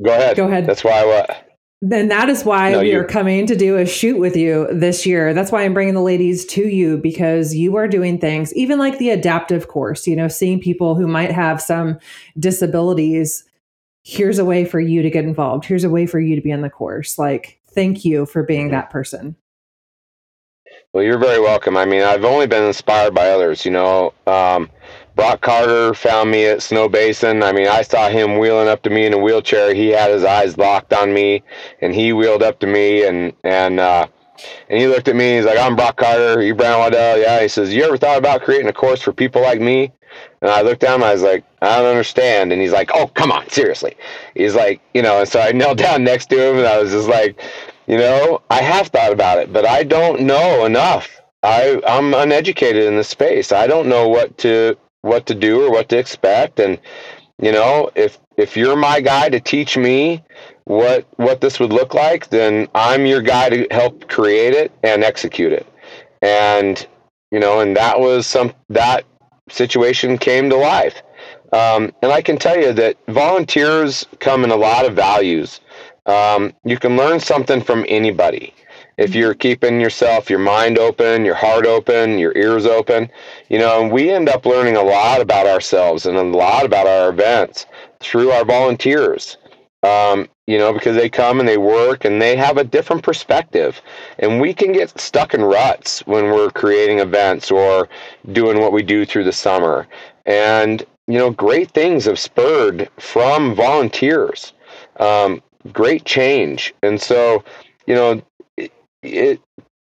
go ahead. Go ahead. That's why what then that is why no, we are coming to do a shoot with you this year. That's why I'm bringing the ladies to you because you are doing things, even like the adaptive course, you know, seeing people who might have some disabilities. Here's a way for you to get involved. Here's a way for you to be on the course. Like, thank you for being mm-hmm. that person. Well, you're very welcome. I mean, I've only been inspired by others, you know. Um, Brock Carter found me at Snowbasin. I mean, I saw him wheeling up to me in a wheelchair. He had his eyes locked on me, and he wheeled up to me, and and uh, and he looked at me. He's like, "I'm Brock Carter. You Brandon Waddell?" Yeah. He says, "You ever thought about creating a course for people like me?" And I looked down. And I was like, "I don't understand." And he's like, "Oh, come on, seriously." He's like, you know. And so I knelt down next to him, and I was just like, you know, I have thought about it, but I don't know enough. I I'm uneducated in this space. I don't know what to what to do or what to expect. And you know if if you're my guy to teach me what what this would look like then i'm your guy to help create it and execute it. And you know and that was some that situation came to life. Um, and i can tell you that volunteers come in a lot of values. Um, you can learn something from anybody if you're keeping yourself, your mind open, your heart open, your ears open, you know, and we end up learning a lot about ourselves and a lot about our events through our volunteers. Um, you know, because they come and they work and they have a different perspective. And we can get stuck in ruts when we're creating events or doing what we do through the summer. And, you know, great things have spurred from volunteers, um, great change. And so, you know, it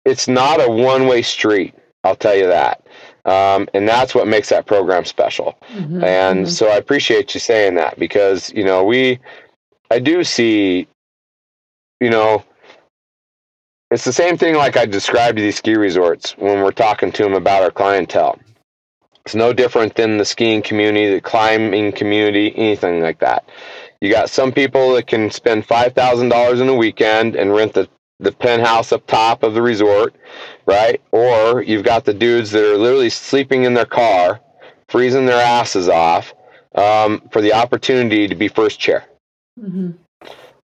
it's not a one way street. I'll tell you that. Um, and that's what makes that program special. Mm-hmm, and mm-hmm. so I appreciate you saying that because you know we, I do see, you know, it's the same thing like I described to these ski resorts when we're talking to them about our clientele. It's no different than the skiing community, the climbing community, anything like that. You got some people that can spend five thousand dollars in a weekend and rent the the penthouse up top of the resort, right? Or you've got the dudes that are literally sleeping in their car, freezing their asses off um, for the opportunity to be first chair. Mm-hmm.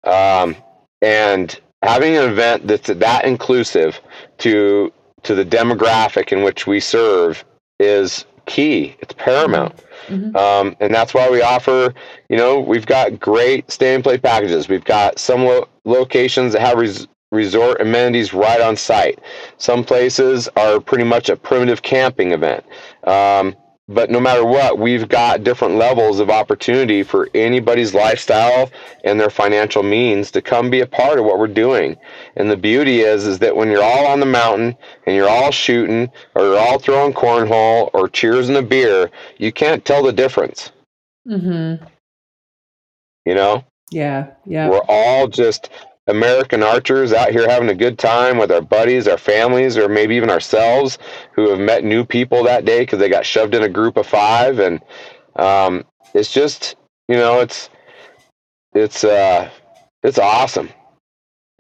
Um, and having an event that's that inclusive to to the demographic in which we serve is key. It's paramount. Mm-hmm. Um, and that's why we offer, you know, we've got great stay and play packages. We've got some lo- locations that have res- resort amenities right on site. Some places are pretty much a primitive camping event. Um, but no matter what, we've got different levels of opportunity for anybody's lifestyle and their financial means to come be a part of what we're doing. And the beauty is, is that when you're all on the mountain and you're all shooting or you're all throwing cornhole or cheers and a beer, you can't tell the difference. Mm-hmm. You know? Yeah, yeah. We're all just American archers out here having a good time with our buddies, our families, or maybe even ourselves who have met new people that day because they got shoved in a group of five. And um, it's just, you know, it's it's uh, it's awesome.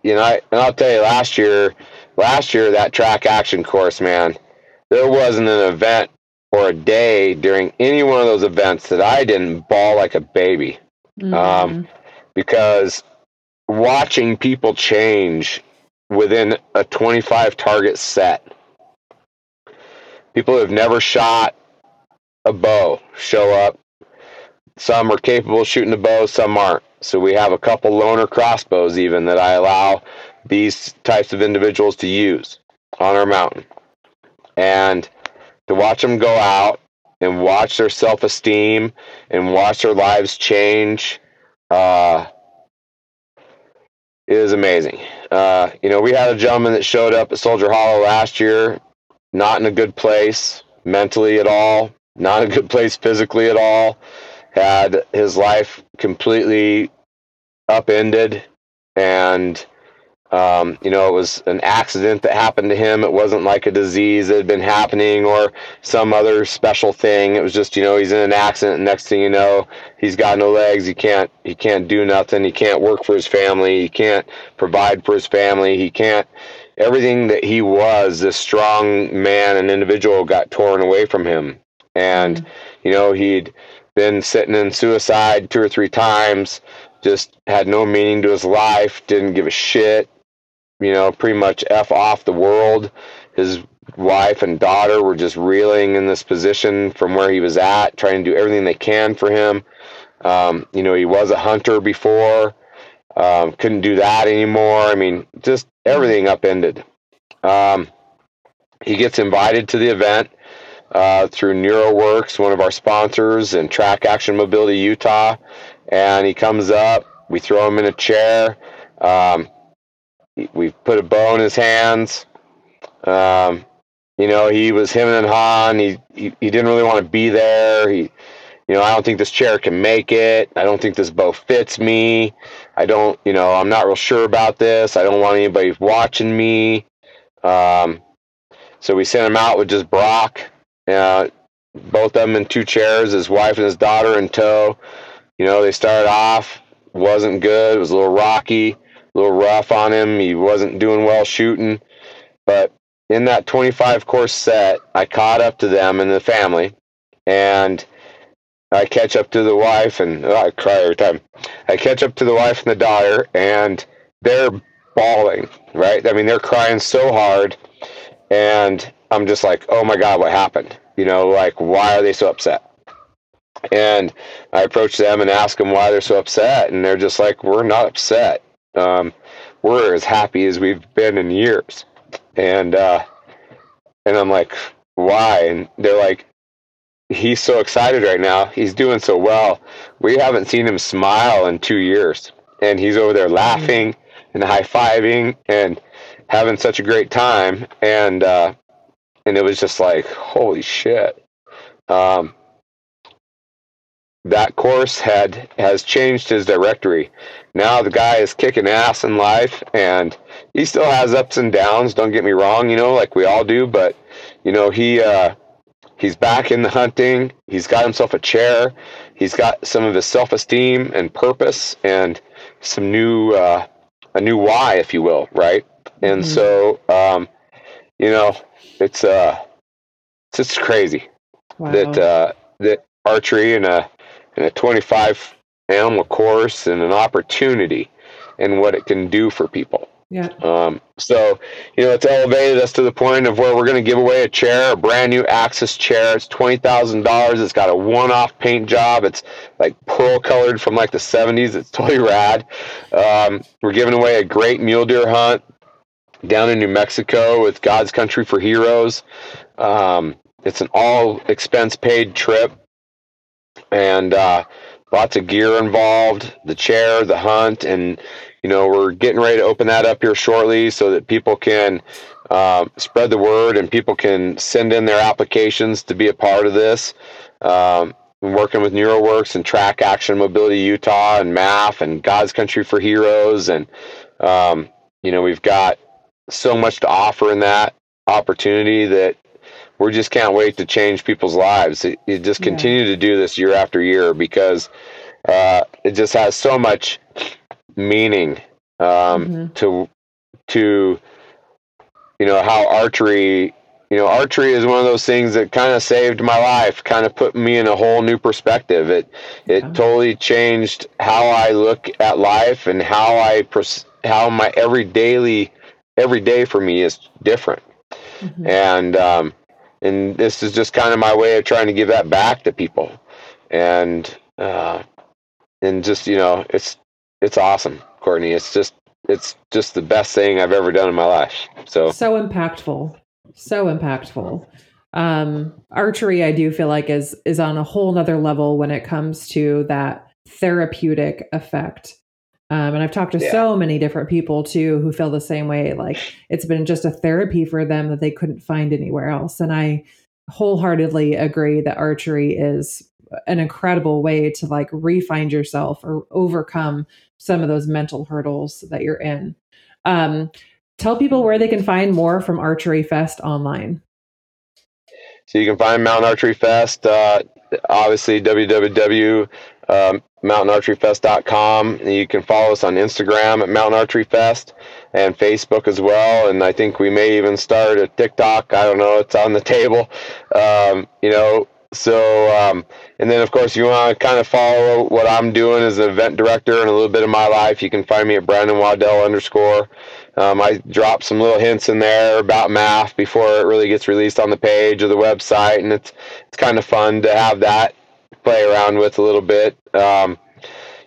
You know, I, and I'll tell you, last year, last year that track action course, man, there wasn't an event or a day during any one of those events that I didn't ball like a baby. Mm-hmm. Um, because watching people change within a 25 target set. People who have never shot a bow show up. Some are capable of shooting a bow, some aren't. So we have a couple loner crossbows even that I allow these types of individuals to use on our mountain. And to watch them go out and watch their self-esteem and watch their lives change uh, is amazing. Uh, you know, we had a gentleman that showed up at Soldier Hollow last year, not in a good place mentally at all, not in a good place physically at all, had his life completely upended and um, you know, it was an accident that happened to him. It wasn't like a disease that had been happening or some other special thing. It was just, you know, he's in an accident. Next thing you know, he's got no legs. He can't, he can't do nothing. He can't work for his family. He can't provide for his family. He can't, everything that he was, this strong man and individual got torn away from him. And, mm-hmm. you know, he'd been sitting in suicide two or three times, just had no meaning to his life, didn't give a shit you know, pretty much F off the world. His wife and daughter were just reeling in this position from where he was at, trying to do everything they can for him. Um, you know, he was a hunter before, um, couldn't do that anymore. I mean, just everything upended. Um, he gets invited to the event uh, through NeuroWorks, one of our sponsors, and Track Action Mobility Utah. And he comes up, we throw him in a chair. Um, we put a bow in his hands. Um, you know, he was him and Han. He, he he didn't really want to be there. He, you know, I don't think this chair can make it. I don't think this bow fits me. I don't, you know, I'm not real sure about this. I don't want anybody watching me. Um, so we sent him out with just Brock, uh, both of them in two chairs, his wife and his daughter in tow. You know, they started off wasn't good. It was a little rocky little rough on him. He wasn't doing well shooting. But in that 25 course set, I caught up to them and the family, and I catch up to the wife, and oh, I cry every time. I catch up to the wife and the daughter, and they're bawling, right? I mean, they're crying so hard, and I'm just like, oh my god, what happened? You know, like why are they so upset? And I approach them and ask them why they're so upset, and they're just like, we're not upset. Um, we're as happy as we've been in years. And uh, and I'm like, why? And they're like, he's so excited right now. He's doing so well. We haven't seen him smile in two years, and he's over there laughing and high fiving and having such a great time. And uh, and it was just like, holy shit. Um, that course had has changed his directory. Now the guy is kicking ass in life, and he still has ups and downs. Don't get me wrong, you know, like we all do. But you know, he uh, he's back in the hunting. He's got himself a chair. He's got some of his self esteem and purpose, and some new uh, a new why, if you will, right? And mm-hmm. so, um, you know, it's uh, it's just crazy wow. that uh, that archery and a and a 25 animal course and an opportunity and what it can do for people. Yeah. Um, so, you know, it's elevated us to the point of where we're going to give away a chair, a brand new Axis chair. It's twenty thousand dollars. It's got a one-off paint job. It's like pearl colored from like the '70s. It's totally rad. Um, we're giving away a great mule deer hunt down in New Mexico with God's Country for Heroes. Um, it's an all expense paid trip, and uh, lots of gear involved the chair the hunt and you know we're getting ready to open that up here shortly so that people can um, spread the word and people can send in their applications to be a part of this. Um, working with Neuroworx and track action mobility utah and MAF and god's country for heroes. And um, you know we've got so much to offer in that opportunity that we just can't wait to change people's lives. It, it just yeah. continue to do this year after year because uh, it just has so much meaning um, mm-hmm. to to you know how archery you know archery is one of those things that kind of saved my life kind of put me in a whole new perspective it it yeah. totally changed how i look at life and how i pers- how my every daily every day for me is different mm-hmm. and um, and this is just kind of my way of trying to give that back to people. And uh, and just you know it's it's awesome courtney. It's just it's just the best thing i've ever done in my life. So so impactful. So impactful. Um archery i do feel like is is on a whole nother level when it comes to that therapeutic effect um, and I've talked to yeah. so many different people too who feel the same way. Like it's been just a therapy for them that they couldn't find anywhere else. And I wholeheartedly agree that archery is an incredible way to like refine yourself or overcome some of those mental hurdles that you're in. Um, tell people where they can find more from Archery Fest online. So you can find Mountain Archery Fest, uh, obviously www um, mountainarcheryfest.com. You can follow us on Instagram at Mountain Archery Fest and Facebook as well. And I think we may even start a TikTok. I don't know. It's on the table. Um, you know, so, um, and then of course, you want to kind of follow what I'm doing as an event director and a little bit of my life, you can find me at Brandon Waddell underscore. Um, I drop some little hints in there about MAF before it really gets released on the page or the website, and it's it's kind of fun to have that play around with a little bit. Um,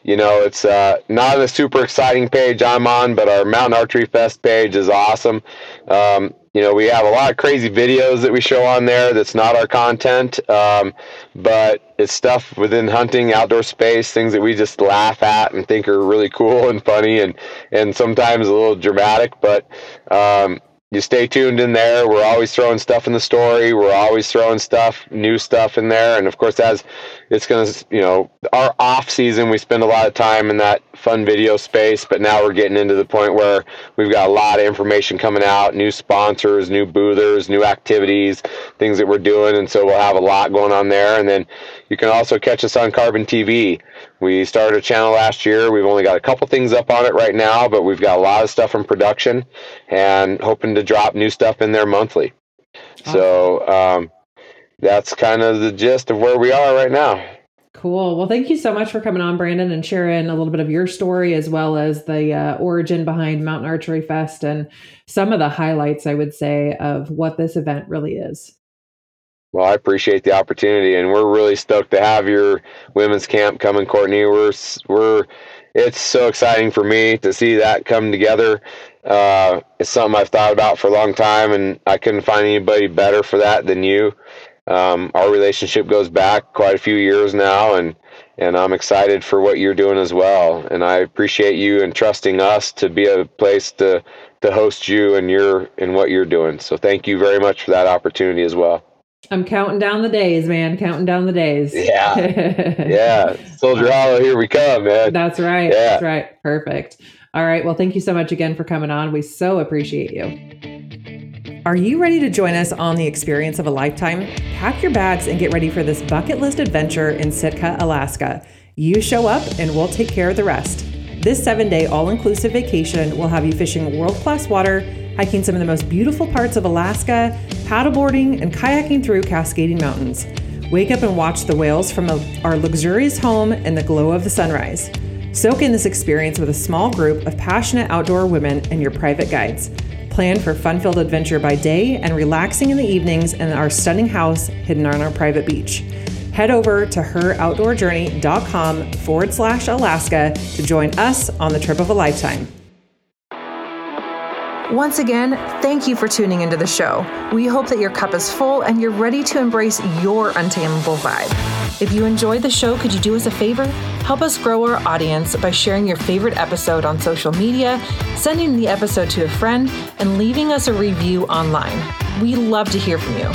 you know, it's uh, not a super exciting page I'm on, but our Mountain Archery Fest page is awesome. Um, you know, we have a lot of crazy videos that we show on there that's not our content, um, but it's stuff within hunting, outdoor space, things that we just laugh at and think are really cool and funny and, and sometimes a little dramatic. But um, you stay tuned in there. We're always throwing stuff in the story. We're always throwing stuff, new stuff in there. And of course, as it's going to, you know, our off season, we spend a lot of time in that fun video space. But now we're getting into the point where we've got a lot of information coming out, new sponsors, new boothers, new activities, things that we're doing. And so we'll have a lot going on there. And then you can also catch us on Carbon TV. We started a channel last year. We've only got a couple things up on it right now, but we've got a lot of stuff in production and hoping to drop new stuff in there monthly. So um, that's kind of the gist of where we are right now. Cool. Well, thank you so much for coming on, Brandon, and sharing a little bit of your story as well as the uh, origin behind Mountain Archery Fest and some of the highlights, I would say, of what this event really is. Well, I appreciate the opportunity, and we're really stoked to have your women's camp coming, Courtney. We're we're it's so exciting for me to see that come together. Uh, it's something I've thought about for a long time, and I couldn't find anybody better for that than you. Um, our relationship goes back quite a few years now, and and I'm excited for what you're doing as well. And I appreciate you and trusting us to be a place to to host you and your and what you're doing. So thank you very much for that opportunity as well. I'm counting down the days, man. Counting down the days. Yeah. yeah. Soldier Hollow, here we come, man. That's right. Yeah. That's right. Perfect. All right. Well, thank you so much again for coming on. We so appreciate you. Are you ready to join us on the experience of a lifetime? Pack your bags and get ready for this bucket list adventure in Sitka, Alaska. You show up and we'll take care of the rest. This seven day all inclusive vacation will have you fishing world class water, hiking some of the most beautiful parts of Alaska, paddleboarding, and kayaking through Cascading Mountains. Wake up and watch the whales from our luxurious home in the glow of the sunrise. Soak in this experience with a small group of passionate outdoor women and your private guides. Plan for fun filled adventure by day and relaxing in the evenings in our stunning house hidden on our private beach. Head over to heroutdoorjourney.com forward slash Alaska to join us on the trip of a lifetime. Once again, thank you for tuning into the show. We hope that your cup is full and you're ready to embrace your untamable vibe. If you enjoyed the show, could you do us a favor? Help us grow our audience by sharing your favorite episode on social media, sending the episode to a friend, and leaving us a review online. We love to hear from you.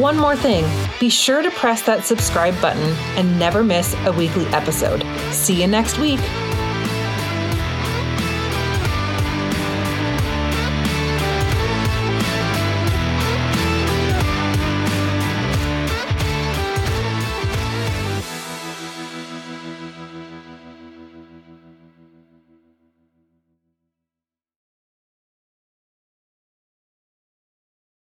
One more thing be sure to press that subscribe button and never miss a weekly episode. See you next week.